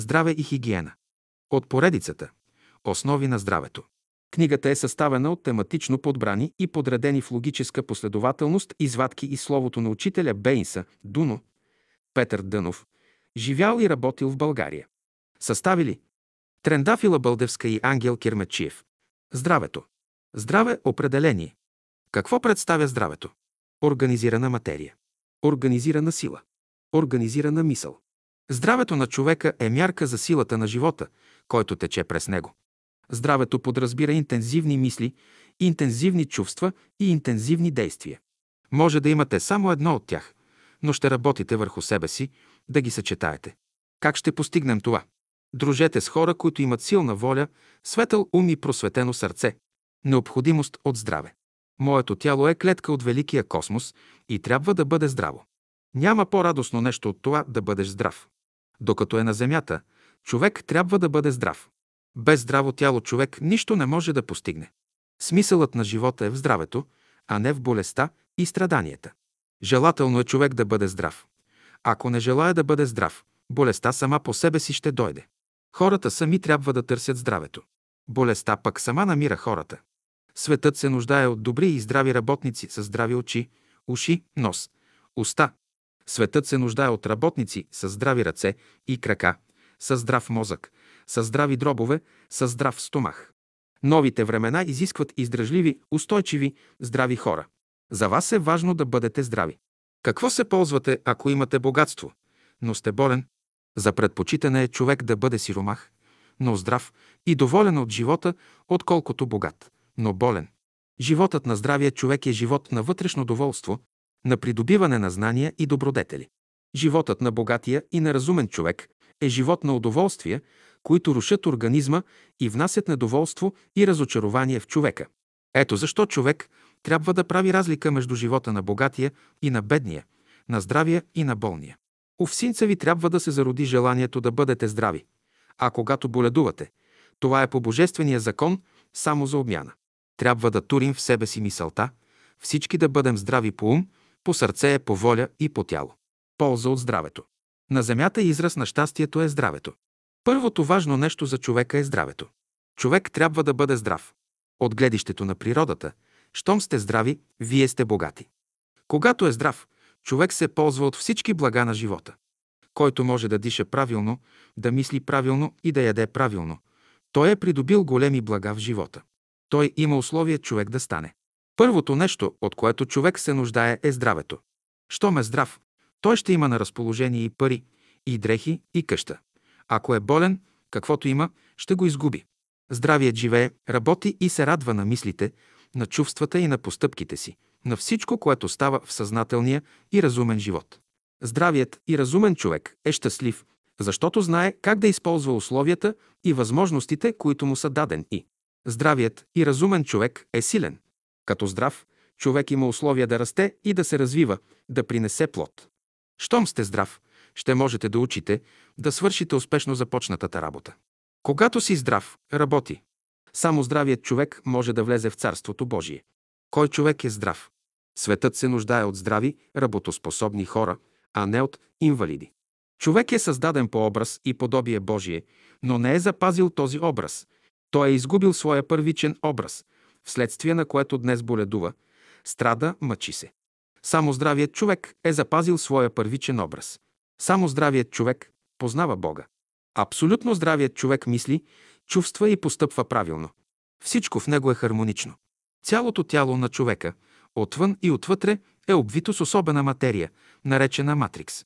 Здраве и хигиена. От поредицата Основи на здравето. Книгата е съставена от тематично подбрани и подредени в логическа последователност извадки и словото на учителя Бейнса, Дуно, Петър Дънов, живял и работил в България. Съставили Трендафила Бълдевска и Ангел Кирмечиев. Здравето. Здраве – определение. Какво представя здравето? Организирана материя. Организирана сила. Организирана мисъл. Здравето на човека е мярка за силата на живота, който тече през него. Здравето подразбира интензивни мисли, интензивни чувства и интензивни действия. Може да имате само едно от тях, но ще работите върху себе си, да ги съчетаете. Как ще постигнем това? Дружете с хора, които имат силна воля, светъл ум и просветено сърце. Необходимост от здраве. Моето тяло е клетка от великия космос и трябва да бъде здраво. Няма по-радостно нещо от това да бъдеш здрав. Докато е на земята, човек трябва да бъде здрав. Без здраво тяло човек нищо не може да постигне. Смисълът на живота е в здравето, а не в болестта и страданията. Желателно е човек да бъде здрав. Ако не желая да бъде здрав, болестта сама по себе си ще дойде. Хората сами трябва да търсят здравето. Болестта пък сама намира хората. Светът се нуждае от добри и здрави работници с здрави очи, уши, нос, уста. Светът се нуждае от работници с здрави ръце и крака, с здрав мозък, с здрави дробове, с здрав стомах. Новите времена изискват издръжливи, устойчиви, здрави хора. За вас е важно да бъдете здрави. Какво се ползвате, ако имате богатство, но сте болен? За предпочитане е човек да бъде сиромах, но здрав и доволен от живота, отколкото богат, но болен. Животът на здравия човек е живот на вътрешно доволство, на придобиване на знания и добродетели. Животът на богатия и неразумен човек е живот на удоволствия, които рушат организма и внасят недоволство и разочарование в човека. Ето защо човек трябва да прави разлика между живота на богатия и на бедния, на здравия и на болния. У всинца ви трябва да се зароди желанието да бъдете здрави. А когато боледувате, това е по божествения закон само за обмяна. Трябва да турим в себе си мисълта, всички да бъдем здрави по ум, по сърце, по воля и по тяло. Полза от здравето. На земята израз на щастието е здравето. Първото важно нещо за човека е здравето. Човек трябва да бъде здрав. От гледището на природата, щом сте здрави, вие сте богати. Когато е здрав, човек се ползва от всички блага на живота. Който може да диша правилно, да мисли правилно и да яде правилно, той е придобил големи блага в живота. Той има условия човек да стане. Първото нещо, от което човек се нуждае, е здравето. Щом е здрав, той ще има на разположение и пари, и дрехи, и къща. Ако е болен, каквото има, ще го изгуби. Здравият живее, работи и се радва на мислите, на чувствата и на постъпките си, на всичко, което става в съзнателния и разумен живот. Здравият и разумен човек е щастлив, защото знае как да използва условията и възможностите, които му са даден и. Здравият и разумен човек е силен. Като здрав, човек има условия да расте и да се развива, да принесе плод. Щом сте здрав, ще можете да учите, да свършите успешно започнатата работа. Когато си здрав, работи. Само здравият човек може да влезе в Царството Божие. Кой човек е здрав? Светът се нуждае от здрави, работоспособни хора, а не от инвалиди. Човек е създаден по образ и подобие Божие, но не е запазил този образ. Той е изгубил своя първичен образ, вследствие на което днес боледува, страда, мъчи се. Само здравият човек е запазил своя първичен образ. Само здравият човек познава Бога. Абсолютно здравият човек мисли, чувства и постъпва правилно. Всичко в него е хармонично. Цялото тяло на човека, отвън и отвътре, е обвито с особена материя, наречена матрикс.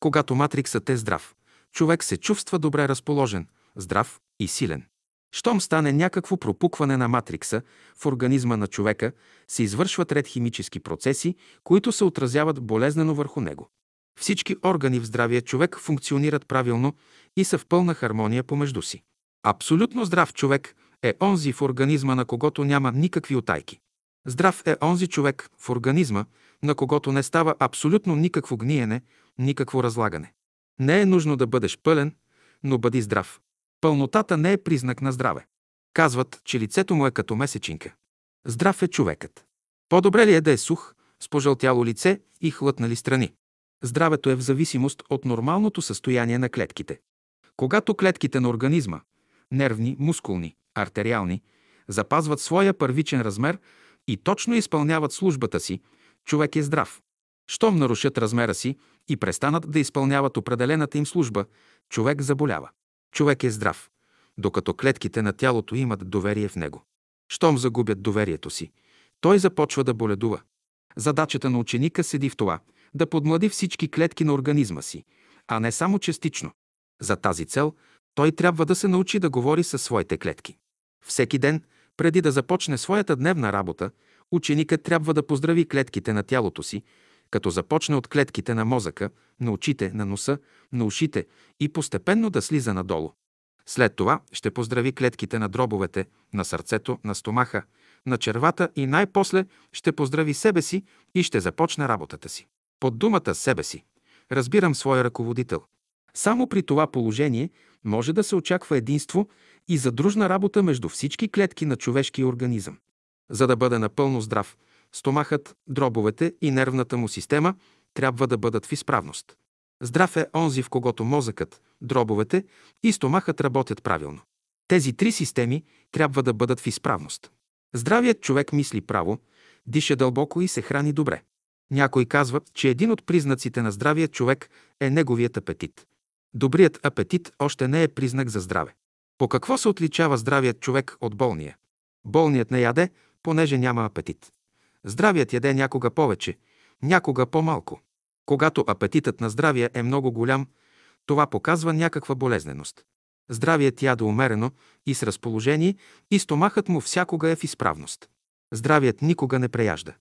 Когато матриксът е здрав, човек се чувства добре разположен, здрав и силен. Щом стане някакво пропукване на матрикса в организма на човека, се извършват ред химически процеси, които се отразяват болезнено върху него. Всички органи в здравия човек функционират правилно и са в пълна хармония помежду си. Абсолютно здрав човек е онзи в организма, на когото няма никакви отайки. Здрав е онзи човек в организма, на когото не става абсолютно никакво гниене, никакво разлагане. Не е нужно да бъдеш пълен, но бъди здрав. Пълнотата не е признак на здраве. Казват, че лицето му е като месечинка. Здрав е човекът. По-добре ли е да е сух, с пожълтяло лице и хлътнали страни? Здравето е в зависимост от нормалното състояние на клетките. Когато клетките на организма – нервни, мускулни, артериални – запазват своя първичен размер и точно изпълняват службата си, човек е здрав. Щом нарушат размера си и престанат да изпълняват определената им служба, човек заболява. Човек е здрав, докато клетките на тялото имат доверие в него. Щом загубят доверието си, той започва да боледува. Задачата на ученика седи в това да подмлади всички клетки на организма си, а не само частично. За тази цел той трябва да се научи да говори със своите клетки. Всеки ден, преди да започне своята дневна работа, ученикът трябва да поздрави клетките на тялото си, като започне от клетките на мозъка, на очите, на носа, на ушите и постепенно да слиза надолу. След това ще поздрави клетките на дробовете, на сърцето, на стомаха, на червата и най-после ще поздрави себе си и ще започне работата си. Под думата себе си разбирам своя ръководител. Само при това положение може да се очаква единство и задружна работа между всички клетки на човешкия организъм. За да бъде напълно здрав, стомахът, дробовете и нервната му система трябва да бъдат в изправност. Здрав е онзи, в когото мозъкът, дробовете и стомахът работят правилно. Тези три системи трябва да бъдат в изправност. Здравият човек мисли право, диша дълбоко и се храни добре. Някои казват, че един от признаците на здравия човек е неговият апетит. Добрият апетит още не е признак за здраве. По какво се отличава здравият човек от болния? Болният не яде, понеже няма апетит. Здравият яде някога повече, някога по-малко. Когато апетитът на здравия е много голям, това показва някаква болезненост. Здравият яде умерено и с разположение и стомахът му всякога е в изправност. Здравият никога не преяжда.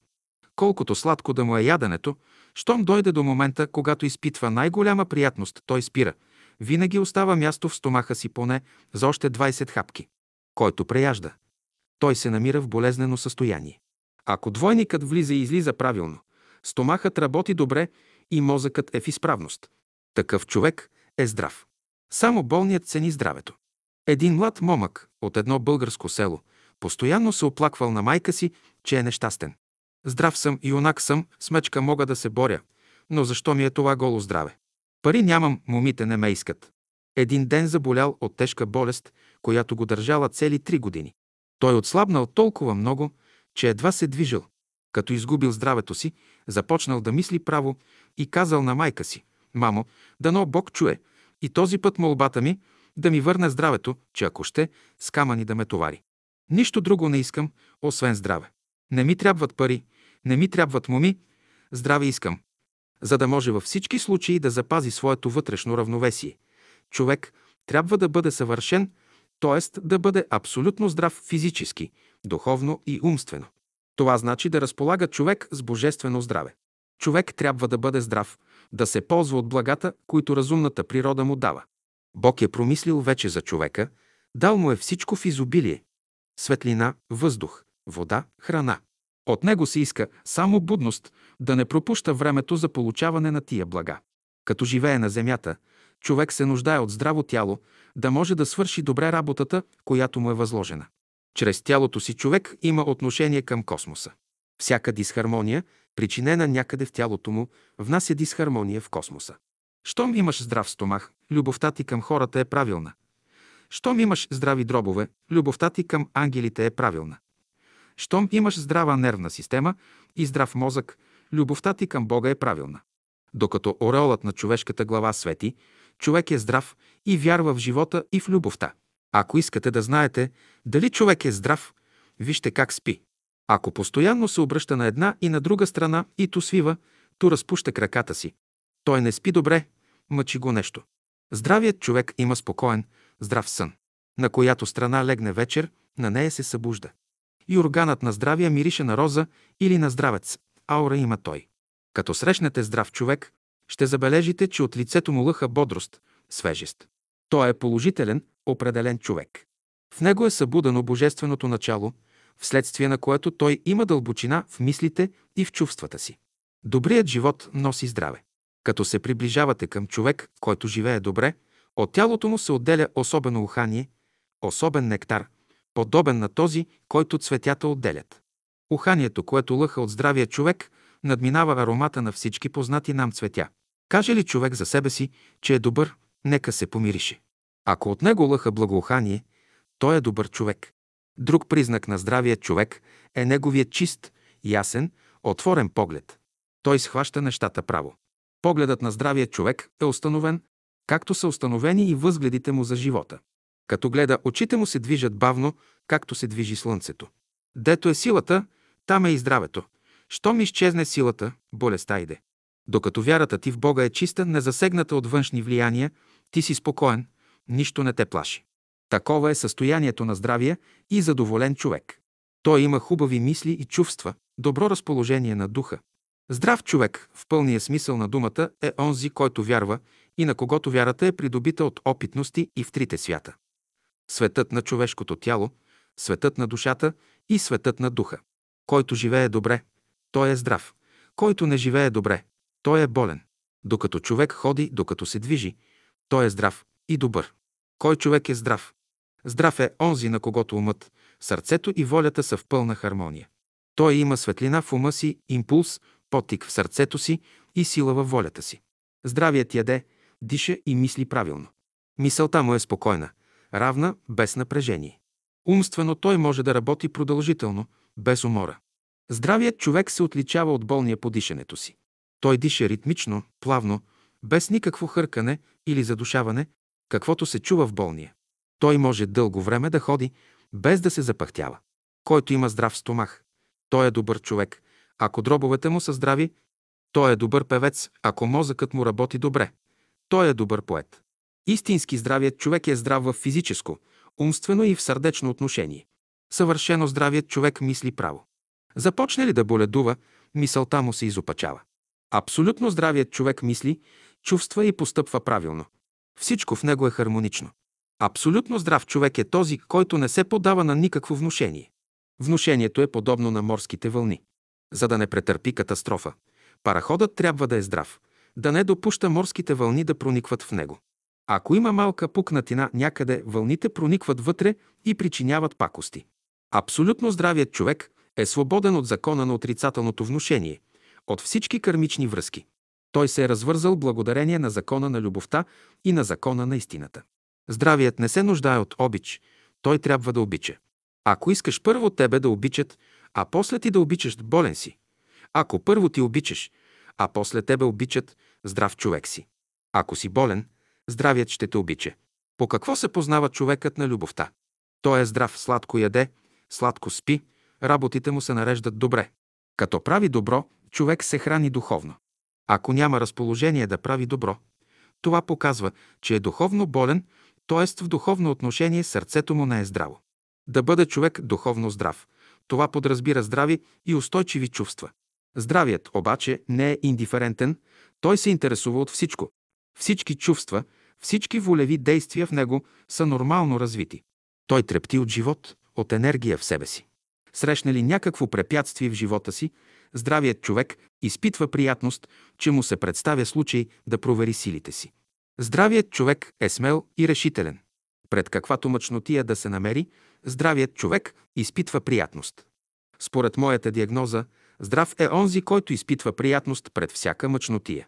Колкото сладко да му е яденето, щом дойде до момента, когато изпитва най-голяма приятност, той спира. Винаги остава място в стомаха си поне за още 20 хапки. Който преяжда, той се намира в болезнено състояние. Ако двойникът влиза и излиза правилно, стомахът работи добре и мозъкът е в изправност. Такъв човек е здрав. Само болният цени здравето. Един млад момък от едно българско село постоянно се оплаквал на майка си, че е нещастен. Здрав съм, юнак съм, смечка мога да се боря, но защо ми е това голо здраве? Пари нямам, момите не ме искат. Един ден заболял от тежка болест, която го държала цели три години. Той отслабнал толкова много, че едва се движил. Като изгубил здравето си, започнал да мисли право и казал на майка си, «Мамо, дано Бог чуе, и този път молбата ми да ми върне здравето, че ако ще, с камъни да ме товари. Нищо друго не искам, освен здраве. Не ми трябват пари, не ми трябват моми, здраве искам, за да може във всички случаи да запази своето вътрешно равновесие. Човек трябва да бъде съвършен, т.е. да бъде абсолютно здрав физически, духовно и умствено. Това значи да разполага човек с божествено здраве. Човек трябва да бъде здрав, да се ползва от благата, които разумната природа му дава. Бог е промислил вече за човека, дал му е всичко в изобилие. Светлина, въздух, вода, храна. От него се иска само будност, да не пропуща времето за получаване на тия блага. Като живее на земята, човек се нуждае от здраво тяло, да може да свърши добре работата, която му е възложена. Чрез тялото си човек има отношение към космоса. Всяка дисхармония, причинена някъде в тялото му, внася дисхармония в космоса. Щом имаш здрав стомах, любовта ти към хората е правилна. Щом имаш здрави дробове, любовта ти към ангелите е правилна. Щом имаш здрава нервна система и здрав мозък, любовта ти към Бога е правилна. Докато ореолът на човешката глава свети, човек е здрав и вярва в живота и в любовта. Ако искате да знаете дали човек е здрав, вижте как спи. Ако постоянно се обръща на една и на друга страна и то свива, то разпуща краката си. Той не спи добре, мъчи го нещо. Здравият човек има спокоен, здрав сън. На която страна легне вечер, на нея се събужда. И органът на здравия мирише на роза или на здравец. Аура има той. Като срещнете здрав човек, ще забележите, че от лицето му лъха бодрост, свежест. Той е положителен, определен човек. В него е събудено божественото начало, вследствие на което той има дълбочина в мислите и в чувствата си. Добрият живот носи здраве. Като се приближавате към човек, който живее добре, от тялото му се отделя особено ухание, особен нектар, подобен на този, който цветята отделят. Уханието, което лъха от здравия човек, надминава аромата на всички познати нам цветя. Каже ли човек за себе си, че е добър, нека се помирише. Ако от него лъха благоухание, той е добър човек. Друг признак на здравия човек е неговият чист, ясен, отворен поглед. Той схваща нещата право. Погледът на здравия човек е установен, както са установени и възгледите му за живота. Като гледа, очите му се движат бавно, както се движи слънцето. Дето е силата, там е и здравето. Щом изчезне силата, болестта иде. Докато вярата ти в Бога е чиста, незасегната от външни влияния, ти си спокоен, нищо не те плаши. Такова е състоянието на здравия и задоволен човек. Той има хубави мисли и чувства, добро разположение на духа. Здрав човек, в пълния смисъл на думата, е онзи, който вярва и на когото вярата е придобита от опитности и в трите свята. Светът на човешкото тяло, светът на душата и светът на духа. Който живее добре, той е здрав. Който не живее добре, той е болен. Докато човек ходи, докато се движи, той е здрав и добър. Кой човек е здрав? Здрав е онзи, на когото умът, сърцето и волята са в пълна хармония. Той има светлина в ума си, импулс, потик в сърцето си и сила във волята си. Здравият яде, диша и мисли правилно. Мисълта му е спокойна, равна, без напрежение. Умствено той може да работи продължително, без умора. Здравият човек се отличава от болния по дишането си. Той диша ритмично, плавно, без никакво хъркане или задушаване, каквото се чува в болния. Той може дълго време да ходи, без да се запахтява. Който има здрав стомах, той е добър човек. Ако дробовете му са здрави, той е добър певец, ако мозъкът му работи добре. Той е добър поет. Истински здравият човек е здрав в физическо, умствено и в сърдечно отношение. Съвършено здравият човек мисли право. Започне ли да боледува, мисълта му се изопачава. Абсолютно здравият човек мисли, чувства и постъпва правилно. Всичко в него е хармонично. Абсолютно здрав човек е този, който не се подава на никакво внушение. Внушението е подобно на морските вълни. За да не претърпи катастрофа, параходът трябва да е здрав, да не допуща морските вълни да проникват в него. Ако има малка пукнатина някъде, вълните проникват вътре и причиняват пакости. Абсолютно здравият човек е свободен от закона на отрицателното внушение, от всички кармични връзки. Той се е развързал благодарение на закона на любовта и на закона на истината. Здравият не се нуждае от обич, той трябва да обича. Ако искаш първо тебе да обичат, а после ти да обичаш, болен си. Ако първо ти обичаш, а после тебе обичат, здрав човек си. Ако си болен, здравият ще те обича. По какво се познава човекът на любовта? Той е здрав, сладко яде, сладко спи, работите му се нареждат добре. Като прави добро, човек се храни духовно. Ако няма разположение да прави добро, това показва, че е духовно болен, т.е. в духовно отношение сърцето му не е здраво. Да бъде човек духовно здрав. Това подразбира здрави и устойчиви чувства. Здравият обаче не е индиферентен, той се интересува от всичко. Всички чувства, всички волеви действия в него са нормално развити. Той трепти от живот, от енергия в себе си. Срещне ли някакво препятствие в живота си, здравият човек изпитва приятност, че му се представя случай да провери силите си. Здравият човек е смел и решителен. Пред каквато мъчнотия да се намери, здравият човек изпитва приятност. Според моята диагноза, здрав е онзи, който изпитва приятност пред всяка мъчнотия.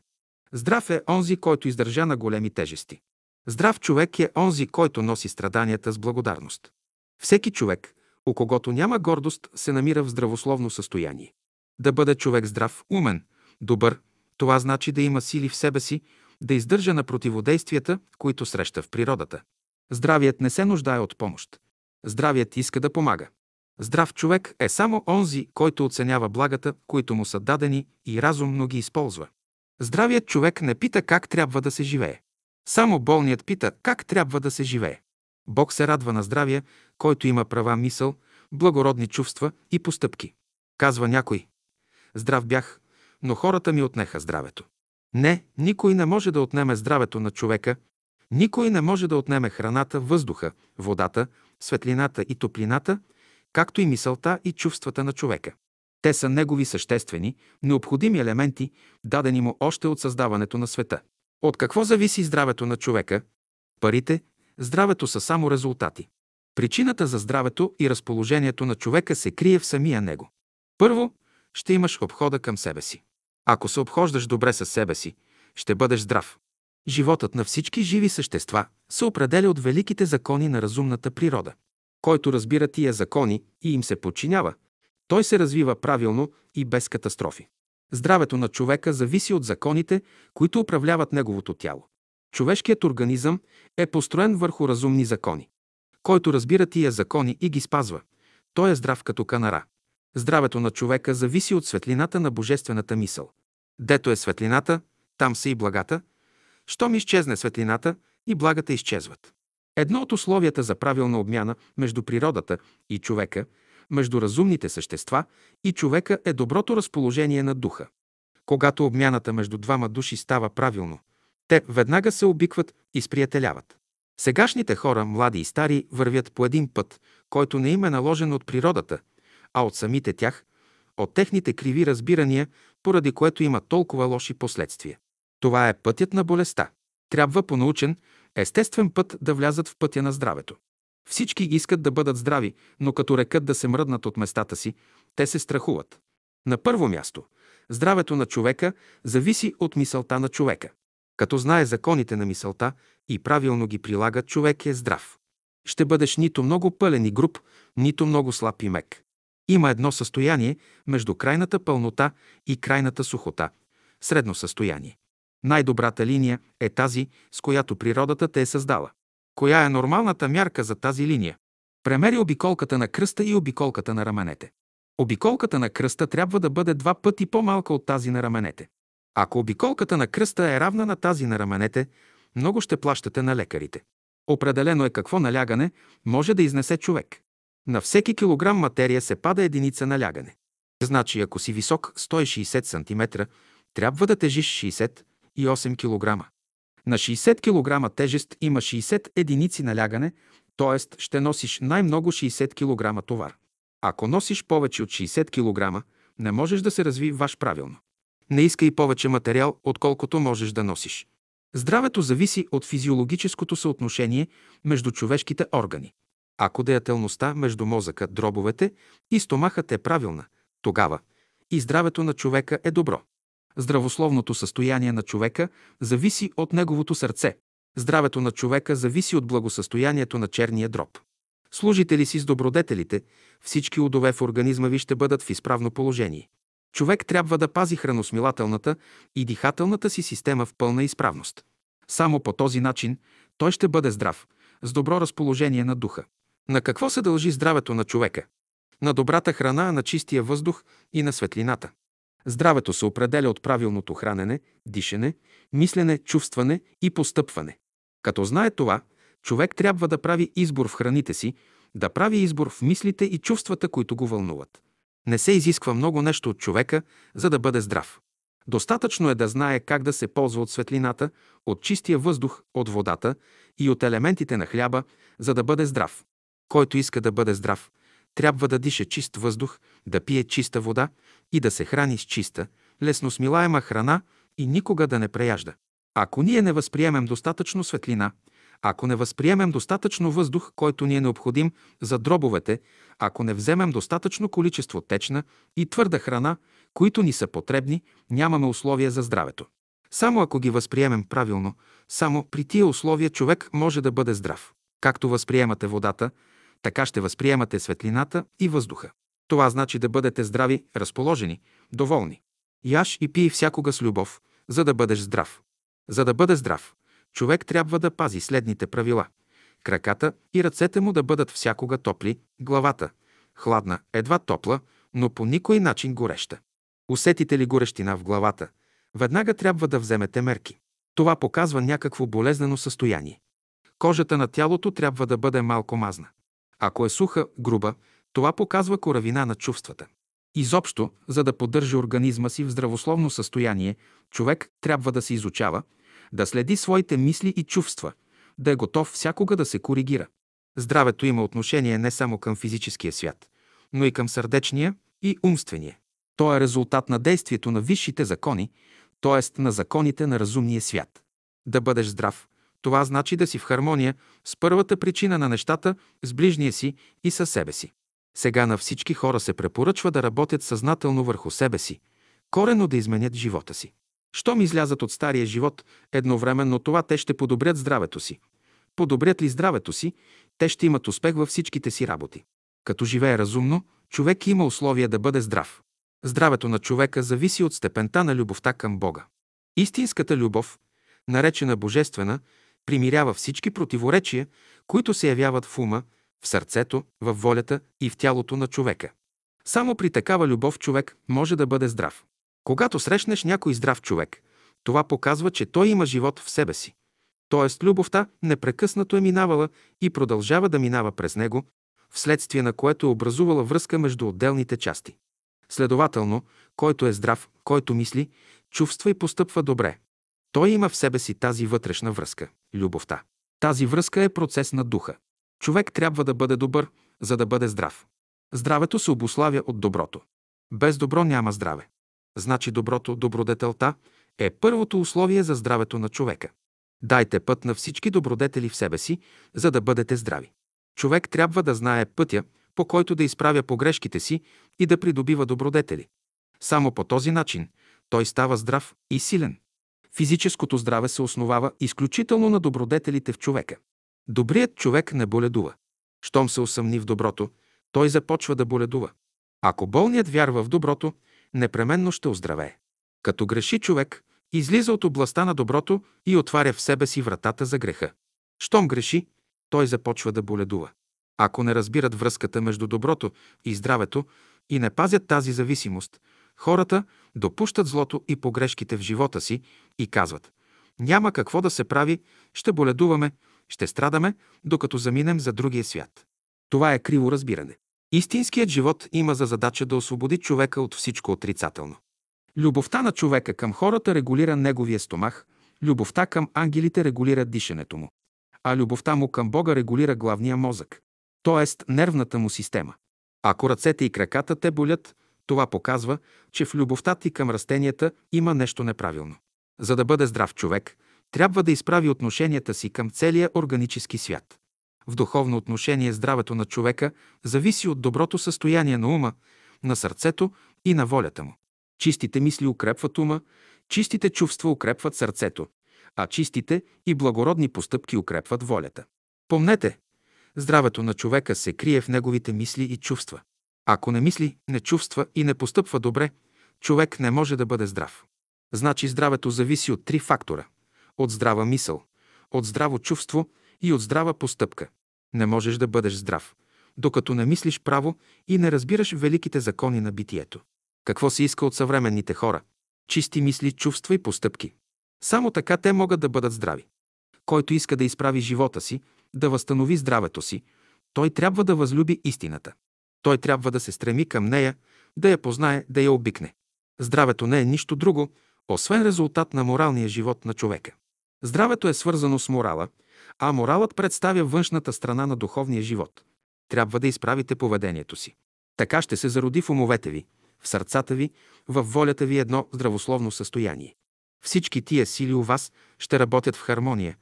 Здрав е онзи, който издържа на големи тежести. Здрав човек е онзи, който носи страданията с благодарност. Всеки човек, у когото няма гордост, се намира в здравословно състояние. Да бъде човек здрав, умен, добър, това значи да има сили в себе си, да издържа на противодействията, които среща в природата. Здравият не се нуждае от помощ. Здравият иска да помага. Здрав човек е само онзи, който оценява благата, които му са дадени и разумно ги използва. Здравият човек не пита как трябва да се живее. Само болният пита как трябва да се живее. Бог се радва на здравия, който има права мисъл, благородни чувства и постъпки. Казва някой. Здрав бях, но хората ми отнеха здравето. Не, никой не може да отнеме здравето на човека, никой не може да отнеме храната, въздуха, водата, светлината и топлината, както и мисълта и чувствата на човека. Те са негови съществени, необходими елементи, дадени му още от създаването на света. От какво зависи здравето на човека? Парите, здравето са само резултати. Причината за здравето и разположението на човека се крие в самия него. Първо, ще имаш обхода към себе си. Ако се обхождаш добре със себе си, ще бъдеш здрав. Животът на всички живи същества се определя от великите закони на разумната природа. Който разбира тия закони и им се подчинява, той се развива правилно и без катастрофи. Здравето на човека зависи от законите, които управляват неговото тяло. Човешкият организъм е построен върху разумни закони. Който разбира тия закони и ги спазва, той е здрав като канара. Здравето на човека зависи от светлината на божествената мисъл. Дето е светлината, там са и благата. Щом изчезне светлината, и благата изчезват. Едно от условията за правилна обмяна между природата и човека, между разумните същества и човека е доброто разположение на духа. Когато обмяната между двама души става правилно, те веднага се обикват и сприятеляват. Сегашните хора, млади и стари, вървят по един път, който не им е наложен от природата, а от самите тях, от техните криви разбирания, поради което има толкова лоши последствия. Това е пътят на болестта. Трябва по научен, естествен път да влязат в пътя на здравето. Всички искат да бъдат здрави, но като рекат да се мръднат от местата си, те се страхуват. На първо място, здравето на човека зависи от мисълта на човека. Като знае законите на мисълта и правилно ги прилага, човек е здрав. Ще бъдеш нито много пълен и груб, нито много слаб и мек. Има едно състояние между крайната пълнота и крайната сухота – средно състояние. Най-добрата линия е тази, с която природата те е създала. Коя е нормалната мярка за тази линия? Премери обиколката на кръста и обиколката на раменете. Обиколката на кръста трябва да бъде два пъти по-малка от тази на раменете. Ако обиколката на кръста е равна на тази на раменете, много ще плащате на лекарите. Определено е какво налягане може да изнесе човек. На всеки килограм материя се пада единица налягане. Значи, ако си висок 160 см, трябва да тежиш 68 кг. На 60 кг тежест има 60 единици налягане, т.е. ще носиш най-много 60 кг товар. Ако носиш повече от 60 кг, не можеш да се развиваш правилно. Не искай повече материал, отколкото можеш да носиш. Здравето зависи от физиологическото съотношение между човешките органи. Ако деятелността между мозъка, дробовете и стомахът е правилна, тогава и здравето на човека е добро. Здравословното състояние на човека зависи от неговото сърце. Здравето на човека зависи от благосъстоянието на черния дроб. Служите ли си с добродетелите, всички удове в организма ви ще бъдат в изправно положение. Човек трябва да пази храносмилателната и дихателната си система в пълна изправност. Само по този начин той ще бъде здрав, с добро разположение на духа. На какво се дължи здравето на човека? На добрата храна, на чистия въздух и на светлината. Здравето се определя от правилното хранене, дишане, мислене, чувстване и постъпване. Като знае това, човек трябва да прави избор в храните си, да прави избор в мислите и чувствата, които го вълнуват. Не се изисква много нещо от човека, за да бъде здрав. Достатъчно е да знае как да се ползва от светлината, от чистия въздух, от водата и от елементите на хляба, за да бъде здрав. Който иска да бъде здрав, трябва да диша чист въздух, да пие чиста вода и да се храни с чиста, лесно смилаема храна и никога да не преяжда. Ако ние не възприемем достатъчно светлина, ако не възприемем достатъчно въздух, който ни е необходим за дробовете, ако не вземем достатъчно количество течна и твърда храна, които ни са потребни, нямаме условия за здравето. Само ако ги възприемем правилно, само при тия условия човек може да бъде здрав. Както възприемате водата, така ще възприемате светлината и въздуха. Това значи да бъдете здрави, разположени, доволни. Яш и пий всякога с любов, за да бъдеш здрав. За да бъде здрав, човек трябва да пази следните правила. Краката и ръцете му да бъдат всякога топли, главата – хладна, едва топла, но по никой начин гореща. Усетите ли горещина в главата, веднага трябва да вземете мерки. Това показва някакво болезнено състояние. Кожата на тялото трябва да бъде малко мазна. Ако е суха, груба, това показва коравина на чувствата. Изобщо, за да поддържа организма си в здравословно състояние, човек трябва да се изучава, да следи своите мисли и чувства, да е готов всякога да се коригира. Здравето има отношение не само към физическия свят, но и към сърдечния и умствения. То е резултат на действието на висшите закони, т.е. на законите на разумния свят. Да бъдеш здрав, това значи да си в хармония с първата причина на нещата, с ближния си и със себе си. Сега на всички хора се препоръчва да работят съзнателно върху себе си, корено да изменят живота си. Щом излязат от стария живот, едновременно това те ще подобрят здравето си. Подобрят ли здравето си, те ще имат успех във всичките си работи. Като живее разумно, човек има условия да бъде здрав. Здравето на човека зависи от степента на любовта към Бога. Истинската любов, наречена божествена, примирява всички противоречия, които се явяват в ума, в сърцето, в волята и в тялото на човека. Само при такава любов човек може да бъде здрав. Когато срещнеш някой здрав човек, това показва, че той има живот в себе си. Тоест любовта непрекъснато е минавала и продължава да минава през него, вследствие на което е образувала връзка между отделните части. Следователно, който е здрав, който мисли, чувства и постъпва добре. Той има в себе си тази вътрешна връзка – любовта. Тази връзка е процес на духа. Човек трябва да бъде добър, за да бъде здрав. Здравето се обославя от доброто. Без добро няма здраве. Значи доброто, добродетелта, е първото условие за здравето на човека. Дайте път на всички добродетели в себе си, за да бъдете здрави. Човек трябва да знае пътя, по който да изправя погрешките си и да придобива добродетели. Само по този начин той става здрав и силен. Физическото здраве се основава изключително на добродетелите в човека. Добрият човек не боледува. Щом се усъмни в доброто, той започва да боледува. Ако болният вярва в доброто, непременно ще оздравее. Като греши човек, излиза от областта на доброто и отваря в себе си вратата за греха. Щом греши, той започва да боледува. Ако не разбират връзката между доброто и здравето и не пазят тази зависимост, хората допущат злото и погрешките в живота си и казват «Няма какво да се прави, ще боледуваме, ще страдаме, докато заминем за другия свят». Това е криво разбиране. Истинският живот има за задача да освободи човека от всичко отрицателно. Любовта на човека към хората регулира неговия стомах, любовта към ангелите регулира дишането му, а любовта му към Бога регулира главния мозък, т.е. нервната му система. Ако ръцете и краката те болят, това показва, че в любовта ти към растенията има нещо неправилно. За да бъде здрав човек, трябва да изправи отношенията си към целия органически свят. В духовно отношение здравето на човека зависи от доброто състояние на ума, на сърцето и на волята му. Чистите мисли укрепват ума, чистите чувства укрепват сърцето, а чистите и благородни постъпки укрепват волята. Помнете, здравето на човека се крие в неговите мисли и чувства. Ако не мисли, не чувства и не постъпва добре, човек не може да бъде здрав. Значи здравето зависи от три фактора – от здрава мисъл, от здраво чувство и от здрава постъпка. Не можеш да бъдеш здрав, докато не мислиш право и не разбираш великите закони на битието. Какво се иска от съвременните хора? Чисти мисли, чувства и постъпки. Само така те могат да бъдат здрави. Който иска да изправи живота си, да възстанови здравето си, той трябва да възлюби истината. Той трябва да се стреми към нея, да я познае, да я обикне. Здравето не е нищо друго, освен резултат на моралния живот на човека. Здравето е свързано с морала, а моралът представя външната страна на духовния живот. Трябва да изправите поведението си. Така ще се зароди в умовете ви, в сърцата ви, в волята ви едно здравословно състояние. Всички тия сили у вас ще работят в хармония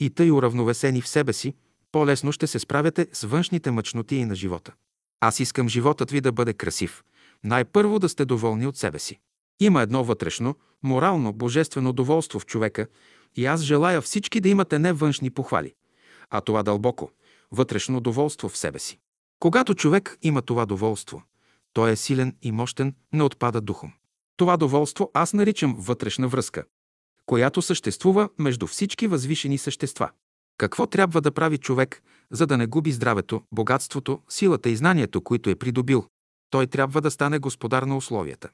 и тъй уравновесени в себе си, по-лесно ще се справяте с външните мъчноти на живота. Аз искам животът ви да бъде красив. Най-първо да сте доволни от себе си. Има едно вътрешно, морално, божествено доволство в човека и аз желая всички да имате не външни похвали, а това дълбоко, вътрешно доволство в себе си. Когато човек има това доволство, той е силен и мощен, не отпада духом. Това доволство аз наричам вътрешна връзка, която съществува между всички възвишени същества. Какво трябва да прави човек, за да не губи здравето, богатството, силата и знанието, които е придобил? Той трябва да стане господар на условията.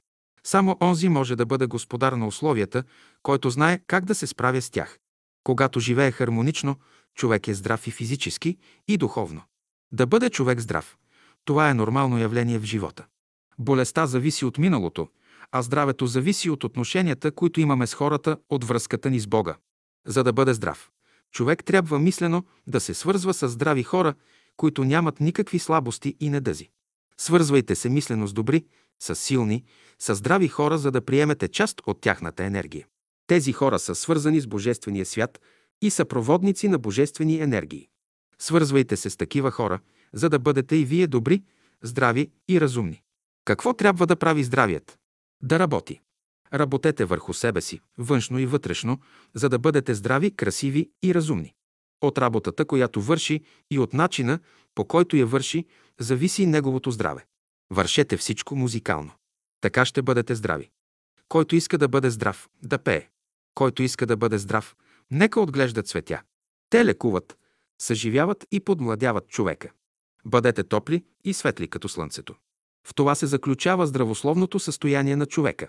Само онзи може да бъде господар на условията, който знае как да се справя с тях. Когато живее хармонично, човек е здрав и физически, и духовно. Да бъде човек здрав – това е нормално явление в живота. Болестта зависи от миналото, а здравето зависи от отношенията, които имаме с хората, от връзката ни с Бога. За да бъде здрав, човек трябва мислено да се свързва с здрави хора, които нямат никакви слабости и недъзи. Свързвайте се мислено с добри, с силни, с здрави хора, за да приемете част от тяхната енергия. Тези хора са свързани с Божествения свят и са проводници на божествени енергии. Свързвайте се с такива хора, за да бъдете и вие добри, здрави и разумни. Какво трябва да прави здравият? Да работи. Работете върху себе си, външно и вътрешно, за да бъдете здрави, красиви и разумни. От работата, която върши и от начина, по който я върши, зависи неговото здраве. Вършете всичко музикално. Така ще бъдете здрави. Който иска да бъде здрав, да пее. Който иска да бъде здрав, нека отглежда цветя. Те лекуват, съживяват и подмладяват човека. Бъдете топли и светли като слънцето. В това се заключава здравословното състояние на човека.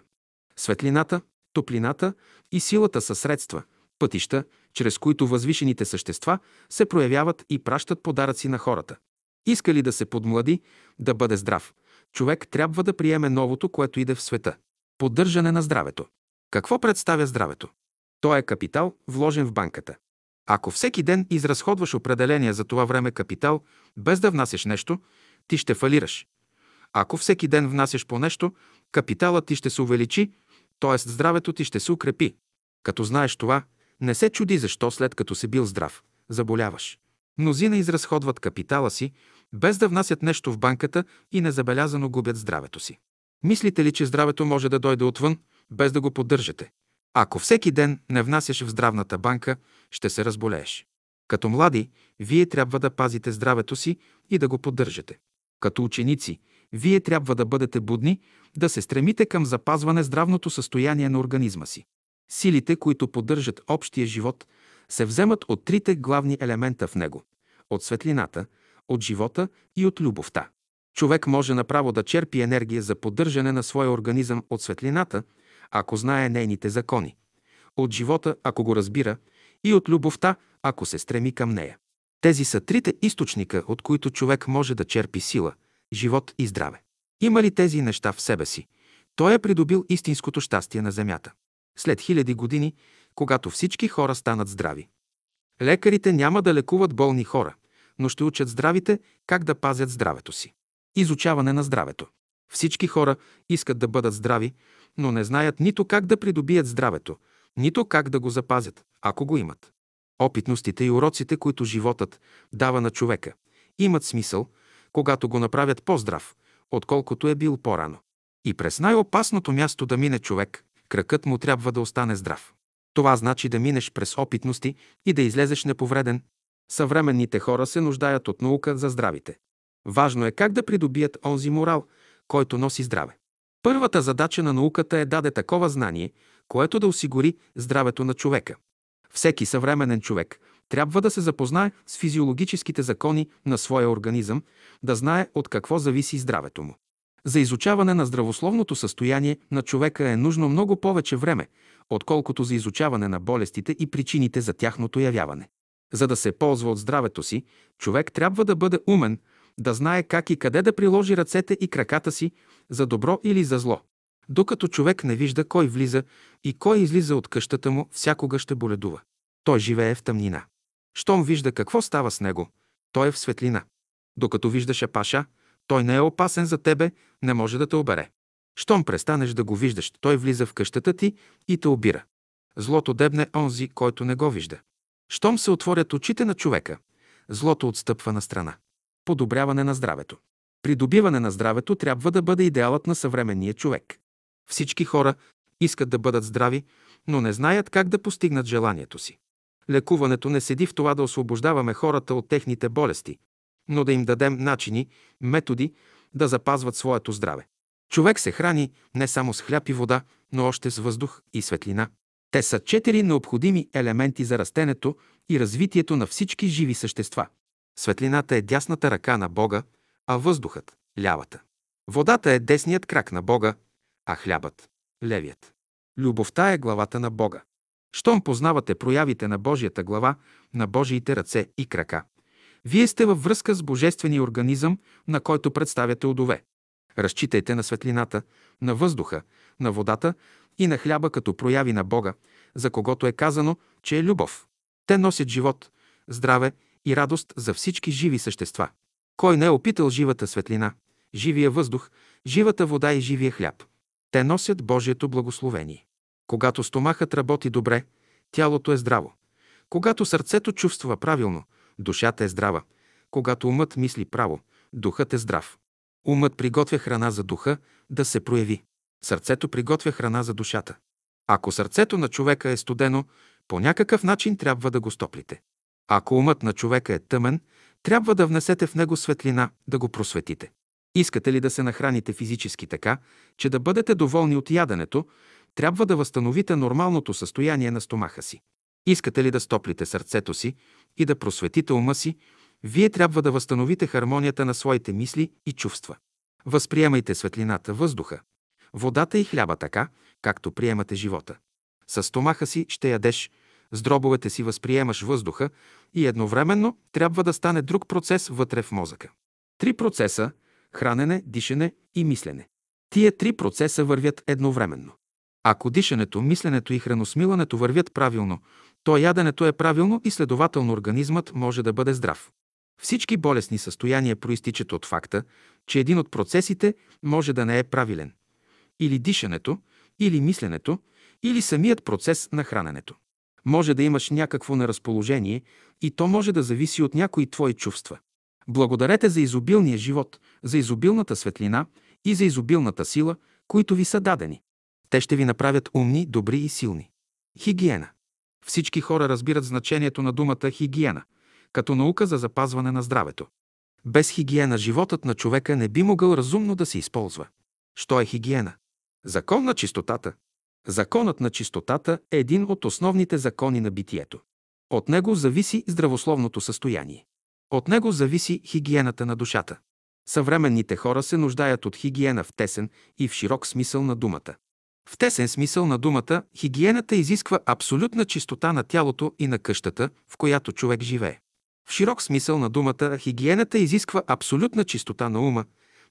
Светлината, топлината и силата са средства, пътища, чрез които възвишените същества се проявяват и пращат подаръци на хората. Иска ли да се подмлади, да бъде здрав, човек трябва да приеме новото, което иде в света. Поддържане на здравето. Какво представя здравето? То е капитал, вложен в банката. Ако всеки ден изразходваш определения за това време капитал, без да внасяш нещо, ти ще фалираш. Ако всеки ден внасяш по нещо, капиталът ти ще се увеличи, т.е. здравето ти ще се укрепи. Като знаеш това, не се чуди защо след като си бил здрав, заболяваш. Мнозина изразходват капитала си, без да внасят нещо в банката и незабелязано губят здравето си. Мислите ли, че здравето може да дойде отвън, без да го поддържате? Ако всеки ден не внасяш в здравната банка, ще се разболееш. Като млади, вие трябва да пазите здравето си и да го поддържате. Като ученици, вие трябва да бъдете будни, да се стремите към запазване здравното състояние на организма си. Силите, които поддържат общия живот, се вземат от трите главни елемента в него – от светлината, от живота и от любовта. Човек може направо да черпи енергия за поддържане на своя организъм от светлината, ако знае нейните закони, от живота, ако го разбира, и от любовта, ако се стреми към нея. Тези са трите източника, от които човек може да черпи сила, живот и здраве. Има ли тези неща в себе си, той е придобил истинското щастие на земята. След хиляди години, когато всички хора станат здрави. Лекарите няма да лекуват болни хора, но ще учат здравите как да пазят здравето си. Изучаване на здравето. Всички хора искат да бъдат здрави, но не знаят нито как да придобият здравето, нито как да го запазят, ако го имат. Опитностите и уроците, които животът дава на човека, имат смисъл, когато го направят по-здрав, отколкото е бил по-рано. И през най-опасното място да мине човек, кракът му трябва да остане здрав. Това значи да минеш през опитности и да излезеш неповреден. Съвременните хора се нуждаят от наука за здравите. Важно е как да придобият онзи морал, който носи здраве. Първата задача на науката е даде такова знание, което да осигури здравето на човека. Всеки съвременен човек трябва да се запознае с физиологическите закони на своя организъм, да знае от какво зависи здравето му. За изучаване на здравословното състояние на човека е нужно много повече време, отколкото за изучаване на болестите и причините за тяхното явяване. За да се ползва от здравето си, човек трябва да бъде умен, да знае как и къде да приложи ръцете и краката си за добро или за зло. Докато човек не вижда кой влиза и кой излиза от къщата му, всякога ще боледува. Той живее в тъмнина. Щом вижда какво става с него, той е в светлина. Докато виждаш Паша, той не е опасен за тебе, не може да те обере. Щом престанеш да го виждаш, той влиза в къщата ти и те обира. Злото дебне онзи, който не го вижда. Щом се отворят очите на човека, злото отстъпва на страна. Подобряване на здравето. Придобиване на здравето трябва да бъде идеалът на съвременния човек. Всички хора искат да бъдат здрави, но не знаят как да постигнат желанието си. Лекуването не седи в това да освобождаваме хората от техните болести, но да им дадем начини, методи да запазват своето здраве. Човек се храни не само с хляб и вода, но още с въздух и светлина. Те са четири необходими елементи за растенето и развитието на всички живи същества. Светлината е дясната ръка на Бога, а въздухът – лявата. Водата е десният крак на Бога, а хлябът – левият. Любовта е главата на Бога. Щом познавате проявите на Божията глава, на Божиите ръце и крака, вие сте във връзка с божествения организъм, на който представяте удове. Разчитайте на светлината, на въздуха, на водата и на хляба като прояви на Бога, за когото е казано, че е любов. Те носят живот, здраве и радост за всички живи същества. Кой не е опитал живата светлина, живия въздух, живата вода и живия хляб? Те носят Божието благословение. Когато стомахът работи добре, тялото е здраво. Когато сърцето чувства правилно, душата е здрава. Когато умът мисли право, духът е здрав. Умът приготвя храна за духа да се прояви. Сърцето приготвя храна за душата. Ако сърцето на човека е студено, по някакъв начин трябва да го стоплите. Ако умът на човека е тъмен, трябва да внесете в него светлина, да го просветите. Искате ли да се нахраните физически така, че да бъдете доволни от яденето, трябва да възстановите нормалното състояние на стомаха си. Искате ли да стоплите сърцето си и да просветите ума си, вие трябва да възстановите хармонията на своите мисли и чувства. Възприемайте светлината, въздуха, водата и хляба така, както приемате живота. С стомаха си ще ядеш, с дробовете си възприемаш въздуха и едновременно трябва да стане друг процес вътре в мозъка. Три процеса – хранене, дишане и мислене. Тия три процеса вървят едновременно. Ако дишането, мисленето и храносмилането вървят правилно, то яденето е правилно и следователно организмът може да бъде здрав. Всички болесни състояния проистичат от факта, че един от процесите може да не е правилен. Или дишането, или мисленето, или самият процес на храненето. Може да имаш някакво неразположение и то може да зависи от някои твои чувства. Благодарете за изобилния живот, за изобилната светлина и за изобилната сила, които ви са дадени. Те ще ви направят умни, добри и силни. Хигиена. Всички хора разбират значението на думата хигиена, като наука за запазване на здравето. Без хигиена животът на човека не би могъл разумно да се използва. Що е хигиена? Закон на чистотата. Законът на чистотата е един от основните закони на битието. От него зависи здравословното състояние. От него зависи хигиената на душата. Съвременните хора се нуждаят от хигиена в тесен и в широк смисъл на думата. В тесен смисъл на думата, хигиената изисква абсолютна чистота на тялото и на къщата, в която човек живее. В широк смисъл на думата, хигиената изисква абсолютна чистота на ума,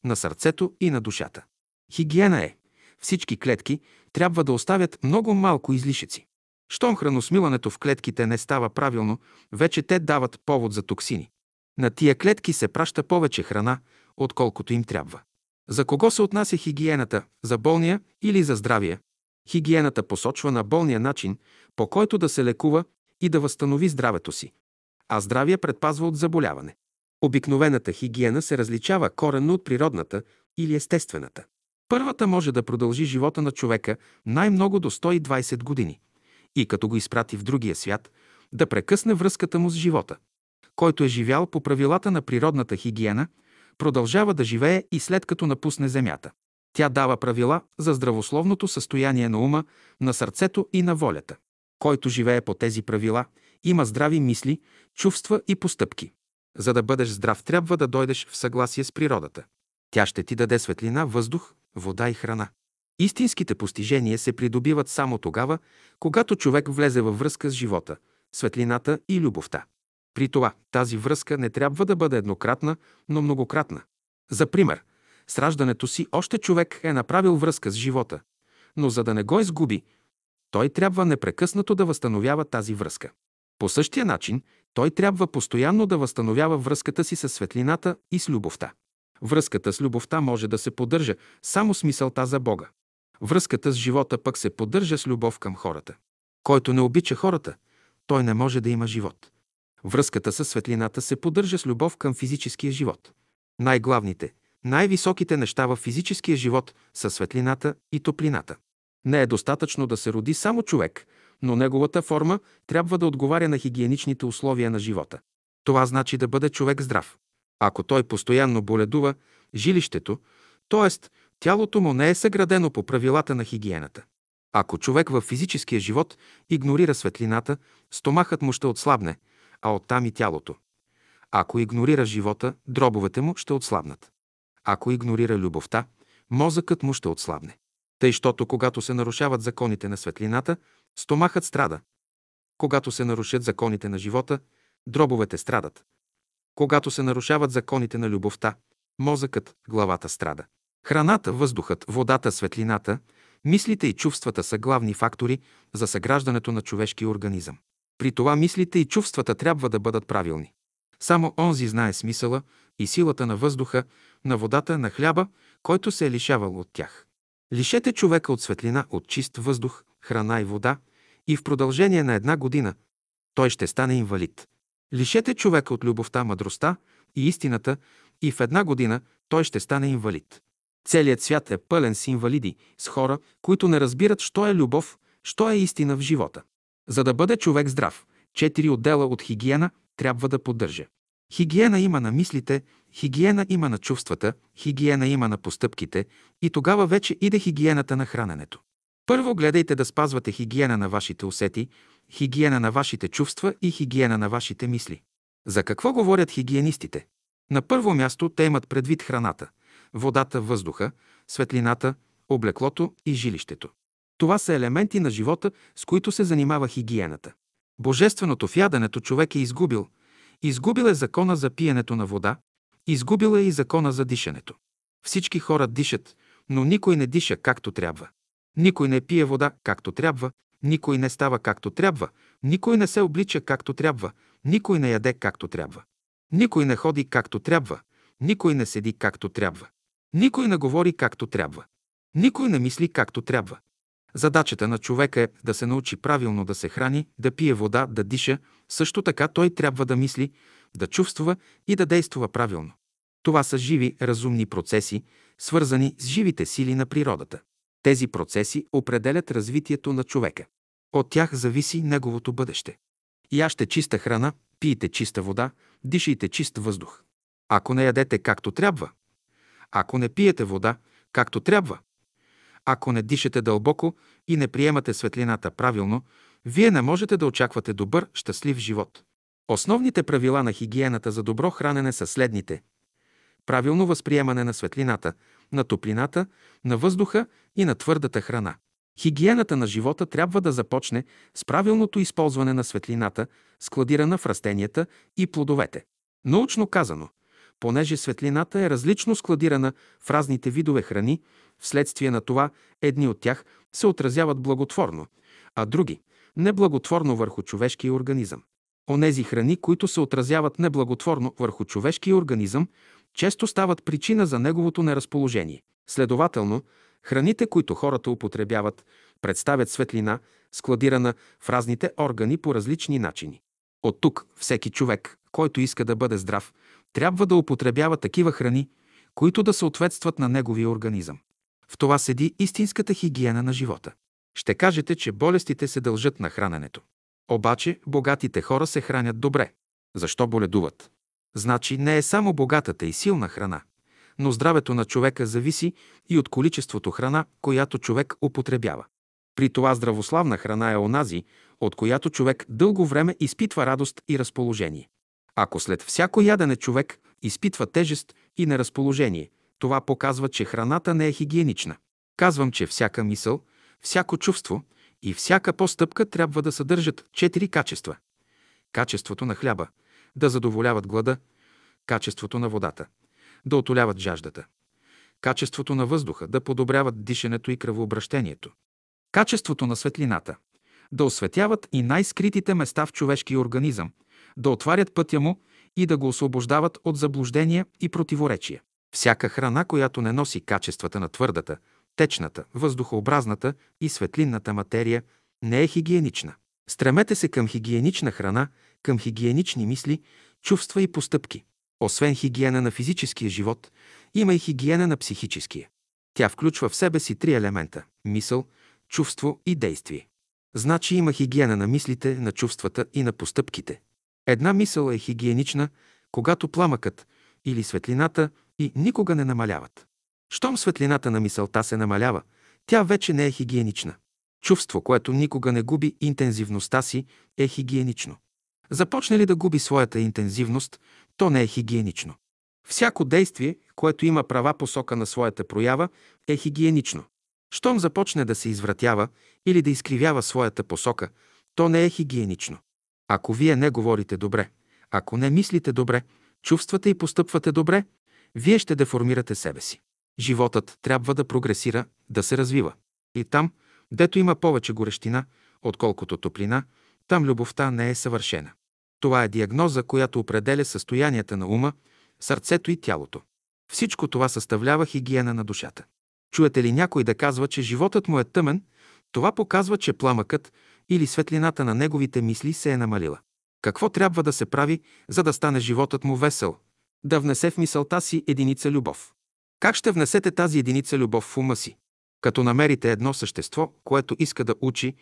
на сърцето и на душата. Хигиена е. Всички клетки трябва да оставят много малко излишъци. Щом храносмилането в клетките не става правилно, вече те дават повод за токсини. На тия клетки се праща повече храна, отколкото им трябва. За кого се отнася хигиената? За болния или за здравия? Хигиената посочва на болния начин, по който да се лекува и да възстанови здравето си, а здравия предпазва от заболяване. Обикновената хигиена се различава коренно от природната или естествената. Първата може да продължи живота на човека най-много до 120 години и като го изпрати в другия свят, да прекъсне връзката му с живота. Който е живял по правилата на природната хигиена – продължава да живее и след като напусне Земята. Тя дава правила за здравословното състояние на ума, на сърцето и на волята. Който живее по тези правила, има здрави мисли, чувства и постъпки. За да бъдеш здрав, трябва да дойдеш в съгласие с природата. Тя ще ти даде светлина, въздух, вода и храна. Истинските постижения се придобиват само тогава, когато човек влезе във връзка с живота, светлината и любовта. При това тази връзка не трябва да бъде еднократна, но многократна. За пример, с раждането си още човек е направил връзка с живота, но за да не го изгуби, той трябва непрекъснато да възстановява тази връзка. По същия начин, той трябва постоянно да възстановява връзката си с светлината и с любовта. Връзката с любовта може да се поддържа само с мисълта за Бога. Връзката с живота пък се поддържа с любов към хората. Който не обича хората, той не може да има живот. Връзката с светлината се поддържа с любов към физическия живот. Най-главните, най-високите неща в физическия живот са светлината и топлината. Не е достатъчно да се роди само човек, но неговата форма трябва да отговаря на хигиеничните условия на живота. Това значи да бъде човек здрав. Ако той постоянно боледува, жилището, т.е. тялото му не е съградено по правилата на хигиената. Ако човек в физическия живот игнорира светлината, стомахът му ще отслабне, а оттам и тялото. Ако игнорира живота, дробовете му ще отслабнат. Ако игнорира любовта, мозъкът му ще отслабне. Тъй, щото когато се нарушават законите на светлината, стомахът страда. Когато се нарушат законите на живота, дробовете страдат. Когато се нарушават законите на любовта, мозъкът, главата страда. Храната, въздухът, водата, светлината, мислите и чувствата са главни фактори за съграждането на човешкия организъм. При това мислите и чувствата трябва да бъдат правилни. Само онзи знае смисъла и силата на въздуха, на водата, на хляба, който се е лишавал от тях. Лишете човека от светлина, от чист въздух, храна и вода и в продължение на една година той ще стане инвалид. Лишете човека от любовта, мъдростта и истината и в една година той ще стане инвалид. Целият свят е пълен с инвалиди, с хора, които не разбират, що е любов, що е истина в живота. За да бъде човек здрав, четири отдела от хигиена трябва да поддържа. Хигиена има на мислите, хигиена има на чувствата, хигиена има на постъпките и тогава вече иде хигиената на храненето. Първо гледайте да спазвате хигиена на вашите усети, хигиена на вашите чувства и хигиена на вашите мисли. За какво говорят хигиенистите? На първо място те имат предвид храната, водата, въздуха, светлината, облеклото и жилището. Това са елементи на живота, с които се занимава хигиената. Божественото в яденето човек е изгубил. Изгубил е закона за пиенето на вода, изгубил е и закона за дишането. Всички хора дишат, но никой не диша както трябва. Никой не пие вода както трябва, никой не става както трябва, никой не се облича както трябва, никой не яде както трябва. Никой не ходи както трябва, никой не седи както трябва. Никой не говори както трябва. Никой не мисли както трябва. Задачата на човека е да се научи правилно да се храни, да пие вода, да диша, също така той трябва да мисли, да чувства и да действа правилно. Това са живи, разумни процеси, свързани с живите сили на природата. Тези процеси определят развитието на човека. От тях зависи неговото бъдеще. Яще чиста храна, пийте чиста вода, дишайте чист въздух. Ако не ядете както трябва, ако не пиете вода както трябва, ако не дишате дълбоко и не приемате светлината правилно, вие не можете да очаквате добър, щастлив живот. Основните правила на хигиената за добро хранене са следните. Правилно възприемане на светлината, на топлината, на въздуха и на твърдата храна. Хигиената на живота трябва да започне с правилното използване на светлината, складирана в растенията и плодовете. Научно казано, понеже светлината е различно складирана в разните видове храни, вследствие на това едни от тях се отразяват благотворно, а други – неблаготворно върху човешкия организъм. Онези храни, които се отразяват неблаготворно върху човешкия организъм, често стават причина за неговото неразположение. Следователно, храните, които хората употребяват, представят светлина, складирана в разните органи по различни начини. От тук всеки човек, който иска да бъде здрав, трябва да употребява такива храни, които да съответстват на неговия организъм. В това седи истинската хигиена на живота. Ще кажете, че болестите се дължат на храненето. Обаче богатите хора се хранят добре. Защо боледуват? Значи не е само богатата и силна храна, но здравето на човека зависи и от количеството храна, която човек употребява. При това здравославна храна е онази, от която човек дълго време изпитва радост и разположение. Ако след всяко ядене човек изпитва тежест и неразположение, това показва, че храната не е хигиенична. Казвам, че всяка мисъл, всяко чувство и всяка постъпка трябва да съдържат четири качества. Качеството на хляба – да задоволяват глада, качеството на водата – да отоляват жаждата, качеството на въздуха – да подобряват дишането и кръвообращението, качеството на светлината – да осветяват и най-скритите места в човешкия организъм, да отварят пътя му и да го освобождават от заблуждения и противоречия. Всяка храна, която не носи качествата на твърдата, течната, въздухообразната и светлинната материя, не е хигиенична. Стремете се към хигиенична храна, към хигиенични мисли, чувства и постъпки. Освен хигиена на физическия живот, има и хигиена на психическия. Тя включва в себе си три елемента – мисъл, чувство и действие. Значи има хигиена на мислите, на чувствата и на постъпките. Една мисъл е хигиенична, когато пламъкът или светлината и никога не намаляват. Щом светлината на мисълта се намалява, тя вече не е хигиенична. Чувство, което никога не губи интензивността си, е хигиенично. Започне ли да губи своята интензивност, то не е хигиенично. Всяко действие, което има права посока на своята проява, е хигиенично. Щом започне да се извратява или да изкривява своята посока, то не е хигиенично. Ако вие не говорите добре, ако не мислите добре, чувствате и постъпвате добре, вие ще деформирате себе си. Животът трябва да прогресира, да се развива. И там, дето има повече горещина, отколкото топлина, там любовта не е съвършена. Това е диагноза, която определя състоянията на ума, сърцето и тялото. Всичко това съставлява хигиена на душата. Чуете ли някой да казва, че животът му е тъмен, това показва, че пламъкът или светлината на неговите мисли се е намалила. Какво трябва да се прави, за да стане животът му весел? Да внесе в мисълта си единица любов. Как ще внесете тази единица любов в ума си? Като намерите едно същество, което иска да учи,